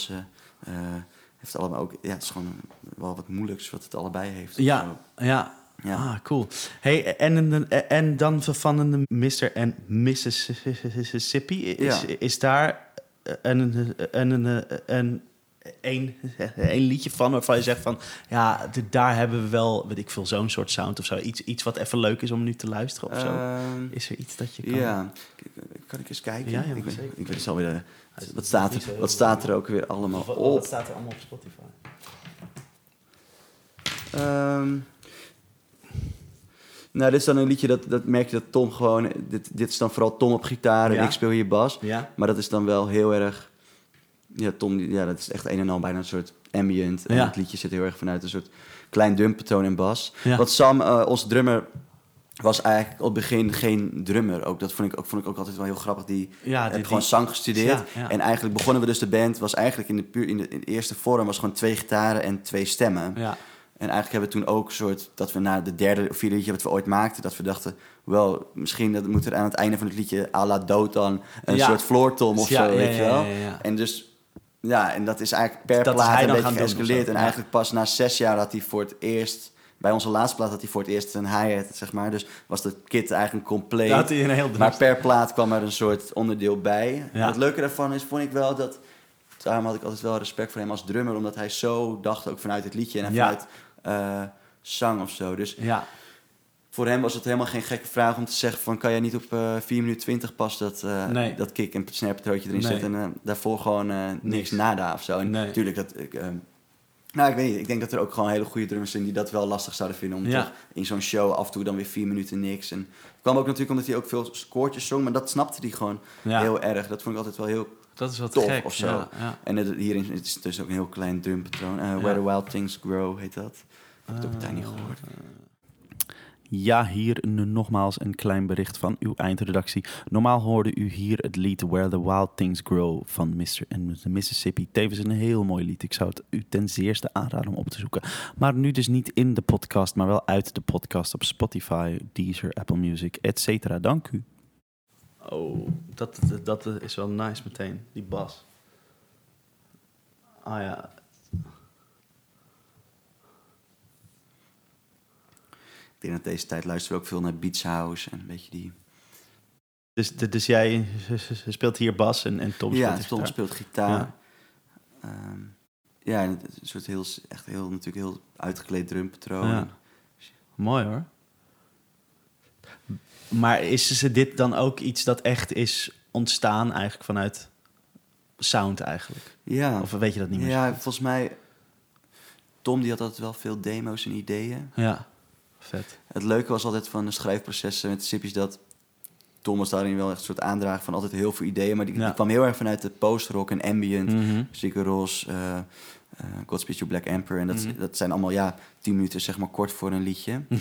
eh, heeft allebei ook... Ja, het is gewoon wel wat moeilijks wat het allebei heeft. Ja, ja. Ja. Ah, cool. Hey, en, en, en dan van de Mr. en Mississippi, is, Ja. is daar een, een, een, een, een, een [laughs] liedje van waarvan je zegt van... Ja, daar hebben we wel, weet ik veel, zo'n soort sound of zo. Iets, iets wat even leuk is om nu te luisteren of zo. Ehm, Is er iets dat je kan... ja, kan ik eens kijken? Ja, ja, ik, weet- zeker. ik weet het alweer... Hij de is wat, staat er, wat staat er ook weer allemaal Wat, op? wat staat er allemaal op Spotify? Ehm, nou, dit is dan een liedje dat, dat merk je dat Tom gewoon... Dit, dit is dan vooral Tom op gitaar en Ja. ik speel hier bas. Ja? Maar dat is dan wel heel erg... Ja, Tom, ja, dat is echt een en al bijna een soort ambient. En Ja. het liedje zit heel erg vanuit een soort klein dumpatroon en bas. Ja. Want Sam, eh, onze drummer, was eigenlijk op het begin geen drummer. Ook, dat vond ik, ook, vond ik ook altijd wel heel grappig. Die Ja, heb die- gewoon die- zang gestudeerd. Ja, ja. En eigenlijk begonnen we dus de band... was eigenlijk in de, puur, in de, in de eerste vorm... was gewoon twee gitaren en twee stemmen. Ja. En eigenlijk hebben we toen ook een soort... dat we na de derde of vierde liedje wat we ooit maakten... dat we dachten, wel, misschien dat moet er aan het einde van het liedje... à la dood dan een soort floortom of zo, weet je wel. En dus... Ja, en dat is eigenlijk per Dat plaat een beetje geëscaleerd. En Ja. eigenlijk pas na zes jaar had hij voor het eerst... Bij onze laatste plaat had hij voor het eerst een hi-hat, zeg maar. Dus was de kit eigenlijk compleet. Had hij een heel Maar per plaat kwam er een soort onderdeel bij. Ja. Het leuke daarvan is, vond ik wel dat... Daarom had ik altijd wel respect voor hem als drummer. Omdat hij zo dacht, ook vanuit het liedje en vanuit eh, zang of zo. Dus Ja. Voor hem was het helemaal geen gekke vraag om te zeggen van... kan jij niet op eh 4 minuten 20 pas dat, eh, Nee. dat kick en patrootje erin Nee. zetten... en eh, daarvoor gewoon eh, niks, Niks. nada of zo. En Nee. natuurlijk, dat, ik, eh, nou, ik weet niet. Ik denk dat er ook gewoon hele goede drummers zijn... die dat wel lastig zouden vinden om Ja. toch in zo'n show af en toe dan weer 4 minuten niks. En het kwam ook natuurlijk omdat hij ook veel koortjes zong... maar dat snapte hij gewoon Ja. heel erg. Dat vond ik altijd wel heel Dat is wat tof gek. of zo. Ja, ja. En het, hierin het is dus ook een heel klein drumpatroon. Eh Where the Wild Things Grow heet dat. Heb ik ook tijd niet gehoord. Ja, hier nogmaals een klein bericht van uw eindredactie. Normaal hoorde u hier het lied Where the Wild Things Grow van Mr. and the Mississippi. Tevens een heel mooi lied. Ik zou het u ten zeerste aanraden om op te zoeken. Maar nu dus niet in de podcast, maar wel uit de podcast op Spotify, Deezer, Apple Music, etc. Dank u. Oh, dat, dat is wel nice meteen, die bas. Ah ja, Ik denk dat deze tijd luisteren we ook veel naar Beach House en een beetje die... Dus, dus jij speelt hier bas en, en Tom speelt Ja, Tom speelt gitaar. Ja, ehm, ja en een soort heel, echt heel, natuurlijk heel uitgekleed drumpatroon. Ja. Mooi hoor. Maar is dit dan ook iets dat echt is ontstaan eigenlijk vanuit sound eigenlijk? Ja. Of weet je dat niet meer? Ja, volgens mij... Tom die had altijd wel veel demo's en ideeën. Ja. Vet. Het leuke was altijd van de schrijfprocessen met de Sippies dat Tom was daarin wel echt een soort aandrager van altijd heel veel ideeën, maar die, kwam heel erg vanuit de post-rock en ambient, mm -hmm. Uh, uh, Godspeed You Black Emperor. En dat, mhm. dat zijn allemaal ja, tien minuten zeg maar kort voor een liedje. uh,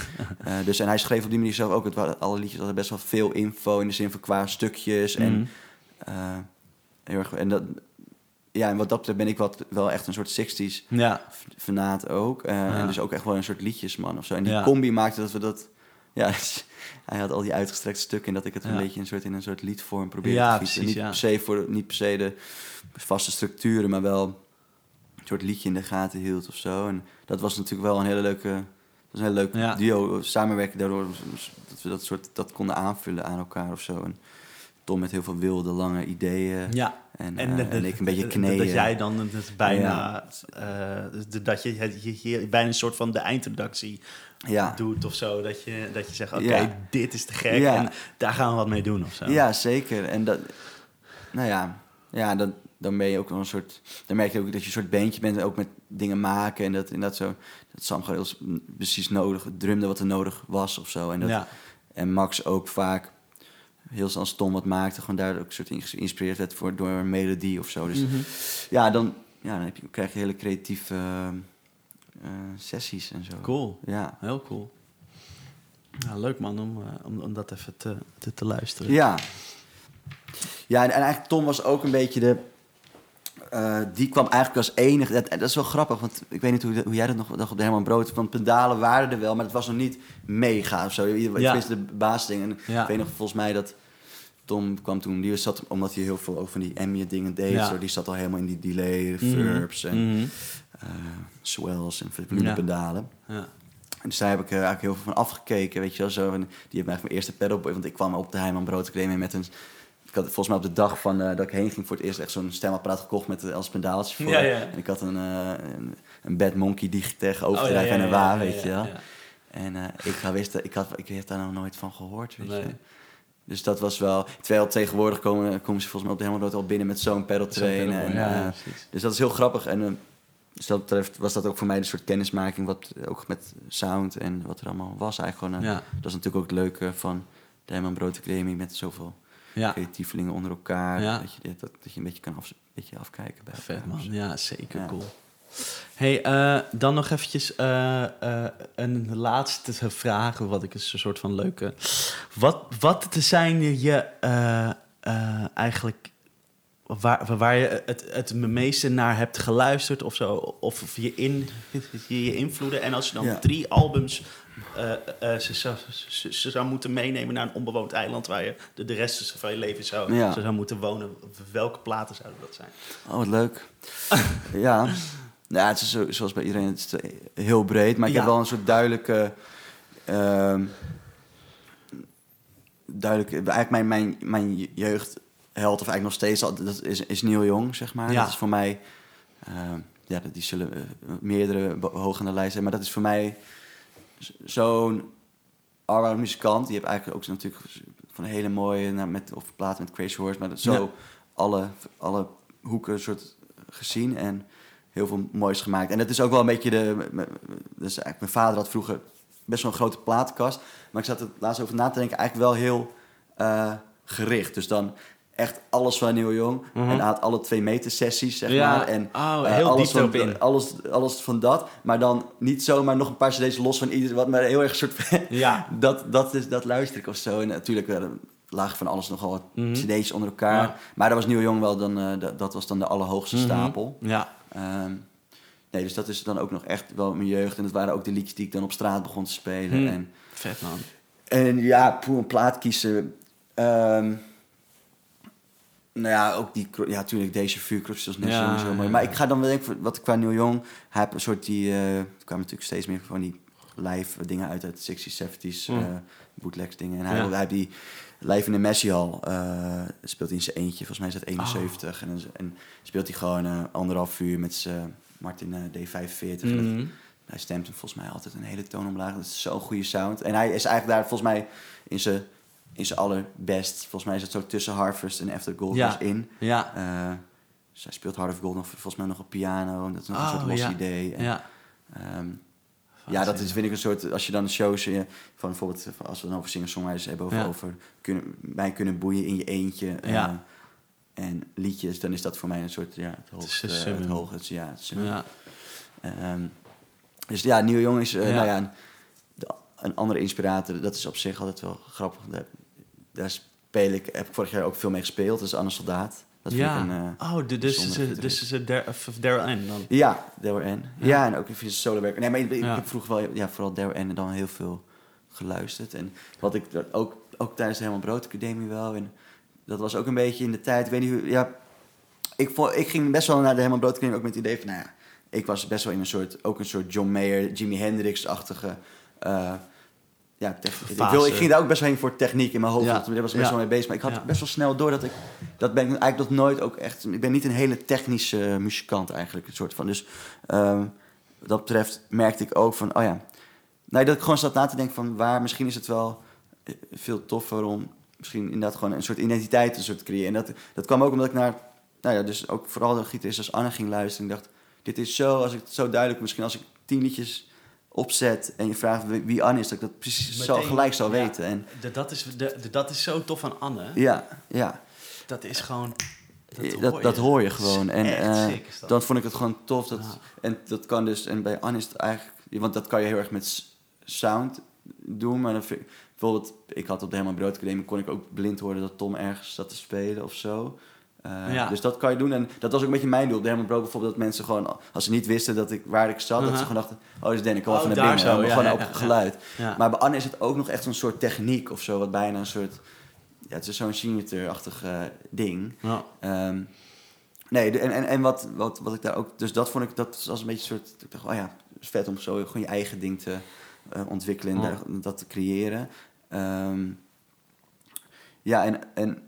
[laughs] dus, en hij schreef op die manier zelf ook, het, alle liedjes hadden best wel veel info in de zin van qua stukjes. En, mhm. heel erg, en dat, ja, en wat dat betreft ben ik wat, wel echt een soort 60s ja. fanaat ook. Uh, En dus ook echt wel een soort liedjesman of zo. En die combi maakte dat we dat... Ja, [laughs] hij had al die uitgestrekte stukken... en dat ik het een beetje een soort, in een soort liedvorm probeerde ja, te gieten. Precies, niet, per se voor, niet per se de vaste structuren... maar wel een soort liedje in de gaten hield of zo. En dat was natuurlijk wel een hele leuke... Dat was een hele leuk duo samenwerken daardoor... dat we dat soort dat konden aanvullen aan elkaar of zo. En, Tom met heel veel wilde, lange ideeën. Ja. En, en, uh, en ik een beetje kneeën. Dat jij dan het bijna... Ja. Uh, dat je, je, je, bijna een soort van de eindredactie ja. doet of zo. Dat je, dat je zegt, oké, okay, dit is te gek en daar gaan we wat mee doen of zo. Ja, zeker. En dat... Nou ja, ja dan, dan ben je ook wel een soort... Dan merk je ook dat je een soort beentje bent, ook met dingen maken. En dat, en dat zo... Dat Sam gewoon heel precies nodig drumde wat er nodig was of zo. En, dat, en Max ook vaak heel snel stom wat maakte. Gewoon daar ook een soort geïnspireerd werd voor, door een melodie of zo. Dus mm -hmm. ja, dan, ja, dan heb je, krijg je hele creatieve uh, uh, sessies en zo. Cool. Ja. Heel cool. Ja, leuk man om, uh, om, om, dat even te, te, te, luisteren. Ja. Ja, en, en, eigenlijk Tom was ook een beetje de... die kwam eigenlijk als enige... Dat, dat is wel grappig, want ik weet niet hoe, hoe jij dat nog dacht op de Herman Brood. Van pedalen waren er wel, maar het was nog niet mega of zo. Ja. wist de basisdingen. Ja. Ik weet nog volgens mij dat Tom kwam toen, die zat, omdat hij heel veel over van die ambient dingen deed, ja. zo, die zat al helemaal in die delay, verbs en mm -hmm. uh, swells en volumepedalen. Ja. En dus daar heb ik er eigenlijk heel veel van afgekeken, weet je wel, zo. En die heeft mij mijn eerste pedal, want ik kwam op de Heiman Brood met een... Ik had volgens mij op de dag van, uh, dat ik heen ging voor het eerst echt zo'n stemapparaat gekocht met als pedaaltje voor. Ja, ja. En ik had een, uh, een, een Bad Monkey Digitech overdrijf oh, en een waar, weet je wel. En uh, ik, ga wisten, ik, had, ik heb daar nog nooit van gehoord, weet nee. je. Dus dat was wel... Terwijl tegenwoordig komen, komen ze volgens mij op de helemaal al binnen met zo'n pedal train. En, ja, dus dat is heel grappig. En dus dat betreft was dat ook voor mij een soort kennismaking... Wat, ook met sound en wat er allemaal was eigenlijk gewoon. Ja. Dat is natuurlijk ook het leuke van de Herman Brood Academie... met zoveel ja. creatievelingen onder elkaar. Ja. Dat, je, dat, dat je een beetje kan af, een beetje afkijken bij Vet man, ja zeker cool. Hey, uh, dan nog eventjes uh, uh, een laatste vraag, wat ik is een soort van leuke. Wat, wat zijn je eigenlijk waar, waar je het, het meeste naar hebt geluisterd of zo, of je, in, je, je invloeden? En als je dan ja. drie albums ze, zou, ze, ze, zou moeten meenemen naar een onbewoond eiland waar je de, de rest van je leven zou, ja. zou moeten wonen, welke platen zouden dat zijn? Oh, wat leuk. [laughs] ja. Nou, het is zo, zoals bij iedereen, het is heel breed. Maar ik Ja. heb wel een soort duidelijke... ehm, duidelijke eigenlijk mijn, mijn, mijn jeugdheld, of eigenlijk nog steeds, dat is, is Neil Young, zeg maar. Ja. Dat is voor mij... ehm, ja, die zullen eh, meerdere hoog aan de lijst zijn. Maar dat is voor mij zo'n allround muzikant. Die heeft eigenlijk ook natuurlijk van een hele mooie... Nou, met, of platen met Crazy Horse. Maar dat zo Ja. alle, alle hoeken soort gezien. En heel veel moois gemaakt. En dat is ook wel een beetje de... Dus eigenlijk mijn vader had vroeger best wel een grote platenkast. Maar ik zat er laatst over na te denken, eigenlijk wel heel eh, gericht. Dus dan echt alles van Neil Young. Mhm. En had alle twee meter sessies, zeg Ja. maar. En, Oh, eh, heel alles van, in. Alles, alles van dat. Maar dan niet zomaar nog een paar cd's los van ieder... Wat maar heel erg soort... [laughs] Ja. [laughs] dat, dat, is, dat luister ik of zo. En natuurlijk uh, lagen van alles nogal wat Mhm. cd's onder elkaar. Ja. Maar dat was Neil Young wel dan... eh, dat, dat was dan de allerhoogste Mhm. stapel. Ja. Ehm, nee, dus dat is dan ook nog echt wel mijn jeugd. En dat waren ook de liedjes die ik dan op straat begon te spelen. En, Vet man. en ja, poeh, een plaat kiezen. Ehm, nou ja, ook die... Ja, natuurlijk, deze vuurkroes was net Ja, zo mooi. Maar ik ga dan wel denken, wat ik qua Neil Young... Hij heeft een soort die... eh, er kwamen natuurlijk steeds meer van die live dingen uit uit de 60s, 70s. Hmm. eh, bootlegs dingen. En hij, Ja. hij heeft die live in de Messi Hall... eh, speelt hij in zijn eentje. Volgens mij is dat Oh. 71. En, dan- en speelt hij gewoon eh, anderhalf uur met zijn Martin eh, D45. En dat- Mhm. hij stemt hem volgens mij altijd een hele toon omlaag. Dat is zo'n goede sound. En hij is eigenlijk daar volgens mij in zijn, in zijn allerbest. Volgens mij is het zo tussen Harvest en After Gold Ja. was in. Ja. Uh, dus hij speelt Heart of Gold nog volgens mij nog op piano. Dat is nog een Oh, soort los ja. idee. En, Ja. ehm, ja, dat is, vind ik een soort... Als je dan shows... eh, van bijvoorbeeld als we dan over singer-songwriters hebben... Over, Ja. over kunnen, mij kunnen boeien in je eentje. eh, en liedjes, dan is dat voor mij een soort... Ja, het hoogste. een Het, ja, het. Ja. Ehm, dus ja, Neil Young is, eh, nou ja, een, de- een andere inspirator. Dat is op zich altijd wel grappig. Daar, speel ik, heb ik vorig jaar ook veel mee gespeeld. Is Anne Soldaat. Dat vind ja. ik een... eh, oh, dus is bijzondere het- dus is Daryl N dan? ja, Daryl N. Ja. Ja. en ook even solo werk. Nee, maar ik, Ja. heb vroeger wel, ja, vooral Daryl N. dan heel veel geluisterd. En wat ik ook, ook tijdens de Helemaal Brood Academie wel. En dat was ook een beetje in de tijd, ik weet niet hoe, ja... Ik, vond, ik ging best wel naar de Helemaal Brood Academie ook met het idee van, nou ja, ik was best wel in een soort, ook een soort John Mayer, Jimi Hendrix-achtige... eh, ja, ik, wil, ik ging daar ook best wel heen voor techniek in mijn hoofd. Ja. Daar was ik best wel mee bezig. Maar ik had Ja. best wel snel door dat ik... Dat ben ik eigenlijk nog nooit ook echt... Ik ben niet een hele technische muzikant eigenlijk. Een soort van. Dus ehm, wat dat betreft merkte ik ook van... Oh ja. Nee, dat ik gewoon zat na te denken van... Waar misschien is het wel eh, veel toffer om... Misschien inderdaad gewoon een soort identiteit een soort te creëren. En dat, dat kwam ook omdat ik naar... Nou ja, dus ook vooral de gitarist als Anne ging luisteren. En ik dacht, dit is zo... Als ik het zo duidelijk... Misschien als ik tien liedjes opzet en je vraagt wie- Anne is... Dat ik dat precies zo gelijk zou ja. weten. En De- dat, is, de, de- dat is zo tof aan Anne. ja, ja. Dat is gewoon... Dat, dat, dat hoor je gewoon. En dat. dan vond ik het gewoon tof. Dat, Ja. En dat kan dus, en bij Anne is het eigenlijk, want dat kan je heel erg met sound doen. Maar dan vind bijvoorbeeld, ik had op de Helemaal Brood Academie, kon ik ook blind horen dat Tom ergens zat te spelen of zo. Eh, Ja. Dus dat kan je doen. En dat was ook een beetje mijn doel. De Helemaal Brood bijvoorbeeld, dat mensen gewoon, als ze niet wisten dat ik, waar ik zat, dat Uh-huh. ze gewoon dachten, oh, dat is Danny, kom Oh, even naar binnen. zo, Maar ja, gewoon ja, op geluid. Maar bij Anne is het ook nog echt zo'n soort techniek of zo, wat bijna een soort, ja, het is zo'n signature-achtig eh, ding. Ja. Ehm, nee, de- en, en, en wat, wat, wat ik daar ook... Dus dat vond ik, dat was een beetje een soort... Ik dacht, oh ja, het is vet om zo gewoon je eigen ding te eh, ontwikkelen en dat te creëren. Ehm, ja, en... en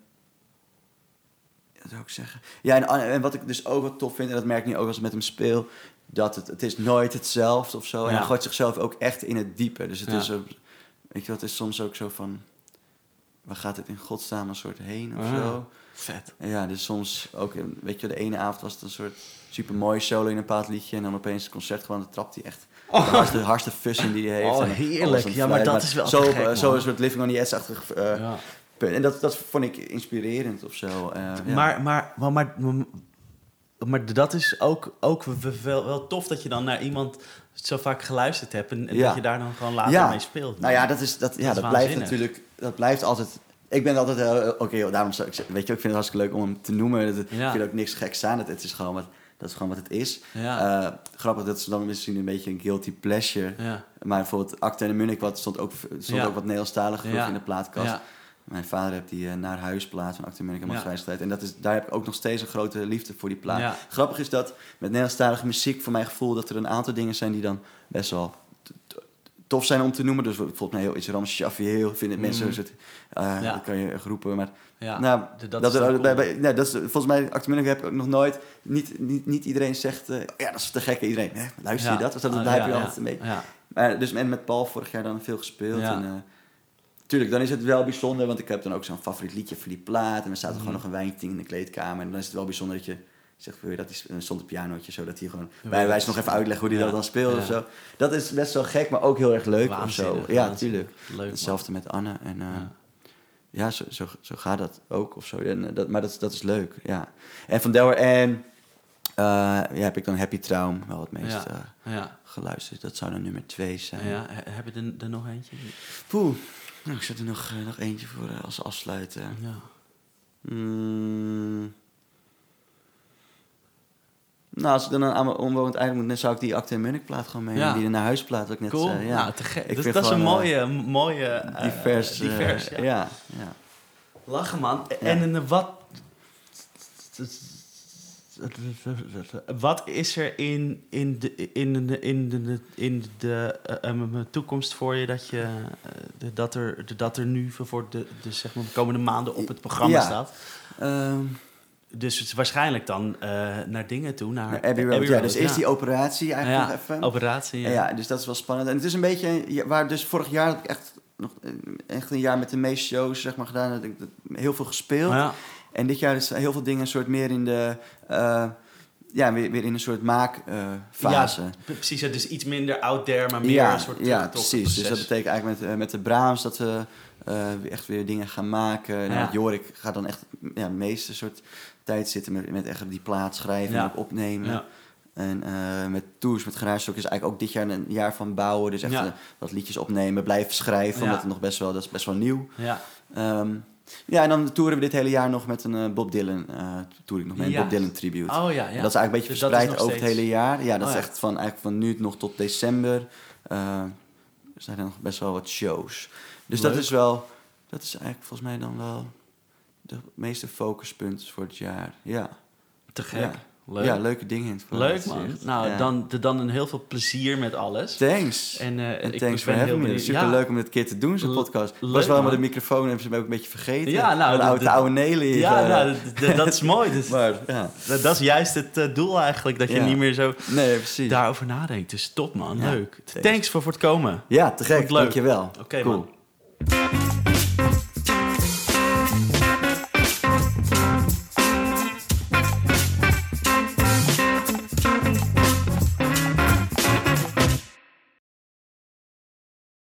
zou ik zeggen? Ja, en, en wat ik dus ook wat tof vind, en dat merk ik nu ook als ik met hem speel... Dat het, het is nooit hetzelfde of zo. En hij gooit zichzelf ook echt in het diepe. Dus het is... Weet je wat, is soms ook zo van... Waar gaat het in godsnaam een soort heen of Ah. zo? Vet. Ja, dus soms ook, eh, weet je, de ene avond was het een soort super mooi solo in een bepaald liedje. En dan opeens het concert gewoon, dan trapt hij echt de hardste, hardste fuss in die hij heeft. Oh, heerlijk. Ja, maar dat is wel zo, gek, eh, Zo een soort living on the edge-achtig eh, Ja. Punt. En dat, dat vond ik inspirerend of zo. eh, ja. Maar, maar, maar, maar, maar dat is ook, ook wel, wel tof dat je dan naar iemand zo vaak geluisterd hebt en, en Ja. dat je daar dan gewoon later Ja. mee speelt. Nou ja, dat, is, dat, ja, Dat blijft natuurlijk, dat blijft altijd... Ik ben altijd, heel- oké, daarom zou ik weet je, ik vind het hartstikke leuk om hem te noemen. Ja. Ik vind ook niks geks aan. Het, het is gewoon wat, dat is gewoon wat het is. Ja. Eh, grappig, dat is dan misschien een beetje een guilty pleasure. ja. Maar bijvoorbeeld Acte en de Munich, wat stond ook, stond ook wat Ja. in de plaatkast. Mijn vader heeft die eh, Naar Huis plaat van Acte helemaal Ja. En dat is, daar heb ik ook nog steeds een grote liefde voor die plaat. Ja. Grappig is dat met Nederlandstalige muziek, voor mijn gevoel, dat er een aantal dingen zijn die dan best wel tof zijn om te noemen. Dus bijvoorbeeld mij heel iets Ram heel, vinden mensen Mhm. zo het, eh, Ja. dat kan je groepen. Maar Ja. nou, dat, dat is er- dan bij, cool. bij- nee, dat is, volgens mij, Acte heb ik ook nog nooit, niet, niet, niet iedereen zegt, eh, oh ja, dat is te gekke iedereen. Hè, luister je dat? Of dat, Ah, daar heb je altijd een beetje. Ja. Maar, dus, en met Paul vorig jaar dan veel gespeeld. En, tuurlijk, dan is het wel bijzonder, want ik heb dan ook zo'n favoriet liedje voor die plaat. En dan staat er Mhm. gewoon nog een wijntje in de kleedkamer. En dan is het wel bijzonder dat je zegt, wil je dat hij stond een pianootje zo, dat hij gewoon bij wijze nog even uitleggen hoe hij Ja. dat dan speelt Ja. of zo. Dat is best wel gek, maar ook heel erg leuk of zo. Ja, natuurlijk. Man. Hetzelfde met Anne. En, eh, Ja. ja, zo, zo, zo gaat dat ook of zo. En, eh, dat, maar dat, dat is leuk, ja. En van Delaware en eh, ja, heb ik dan Happy Traum wel het meest geluisterd. Dat zou dan nummer twee zijn. ja. he- Heb je er, er nog eentje? Poeh, nou, ik zet er nog, eh, nog eentje voor eh, als afsluiten. Ja. Mm. Nou, als ik dan aan mijn onwonend einde moet, dan zou ik die Acte en plaat gewoon meenemen. Ja. Die naar huisplaat dat ik net Cool. zei. Ja. Nou, te gek. Ik Dat, is een gewoon, mooie, mooie eh, divers. eh, divers ja. ja. ja. Lachen, man. En eh, wat... Wat is er in, in, de, in, de, in, de, in de eh, eh, toekomst voor je dat, je, eh, dat, er, dat er nu voor de, de, zeg maar, de komende maanden op het programma Ja. staat? Ehm, Dus het is waarschijnlijk dan naar dingen toe, naar, naar Abbey Road. ja, dus eerst die operatie eigenlijk ja, nog even. operatie. Ja. ja, dus dat is wel spannend. En het is een beetje, ja, waar dus vorig jaar heb ik echt nog echt een jaar met de meeste shows zeg maar gedaan. Dat ik heel veel gespeeld. En dit jaar is heel veel dingen een soort meer in de, eh, ja, weer, weer in een soort maakfase. Ja, precies. Het is iets minder out there, maar meer ja, een soort ja, precies. Dus dat betekent eigenlijk met, eh, met de Brahms dat we eh, echt weer dingen gaan maken. Nou, Ja. Jorik gaat dan echt ja, de meeste soort tijd zitten met, met echt die plaat schrijven en opnemen. Ja. En met tours, met geruistok is eigenlijk ook dit jaar een jaar van bouwen. Dus echt Ja. wat liedjes opnemen, blijven schrijven. Ja. Omdat het nog best wel, dat is best wel nieuw. Ja. Ehm, ja, en dan toeren we dit hele jaar nog met een eh, Bob Dylan. eh toer ik nog met een Ja. Bob Dylan tribute. Oh ja, ja. En dat is eigenlijk een beetje Dus verspreid over het hele jaar. Ja, dat Oh is ja. echt van, eigenlijk van nu nog tot december. er zijn er nog best wel wat shows. Dus dat is wel, dat is eigenlijk volgens mij dan wel de meeste focuspunt voor het jaar. Ja, Te gek. Ja. Leuk. ja leuke dingen in het Leuk man. Nou, Ja. dan, de- dan een heel veel plezier met alles. Thanks. En, eh, En ik thanks heel having me. Super Ja. leuk om dit een keer te doen, zo'n podcast. Leuk, was wel met de microfoon en hebben ze me ook een beetje vergeten. Ja, nou, de, oude, de- oude. Ja, nou, [laughs] dat is mooi. Dus, maar ja, dat, dat is juist het eh, doel eigenlijk. Dat je Ja. niet meer zo nee, precies. daarover nadenkt. Dus top man, Ja, leuk. thanks. Thanks voor, voor het komen. Ja, te gek. Dankjewel. Oké cool. man.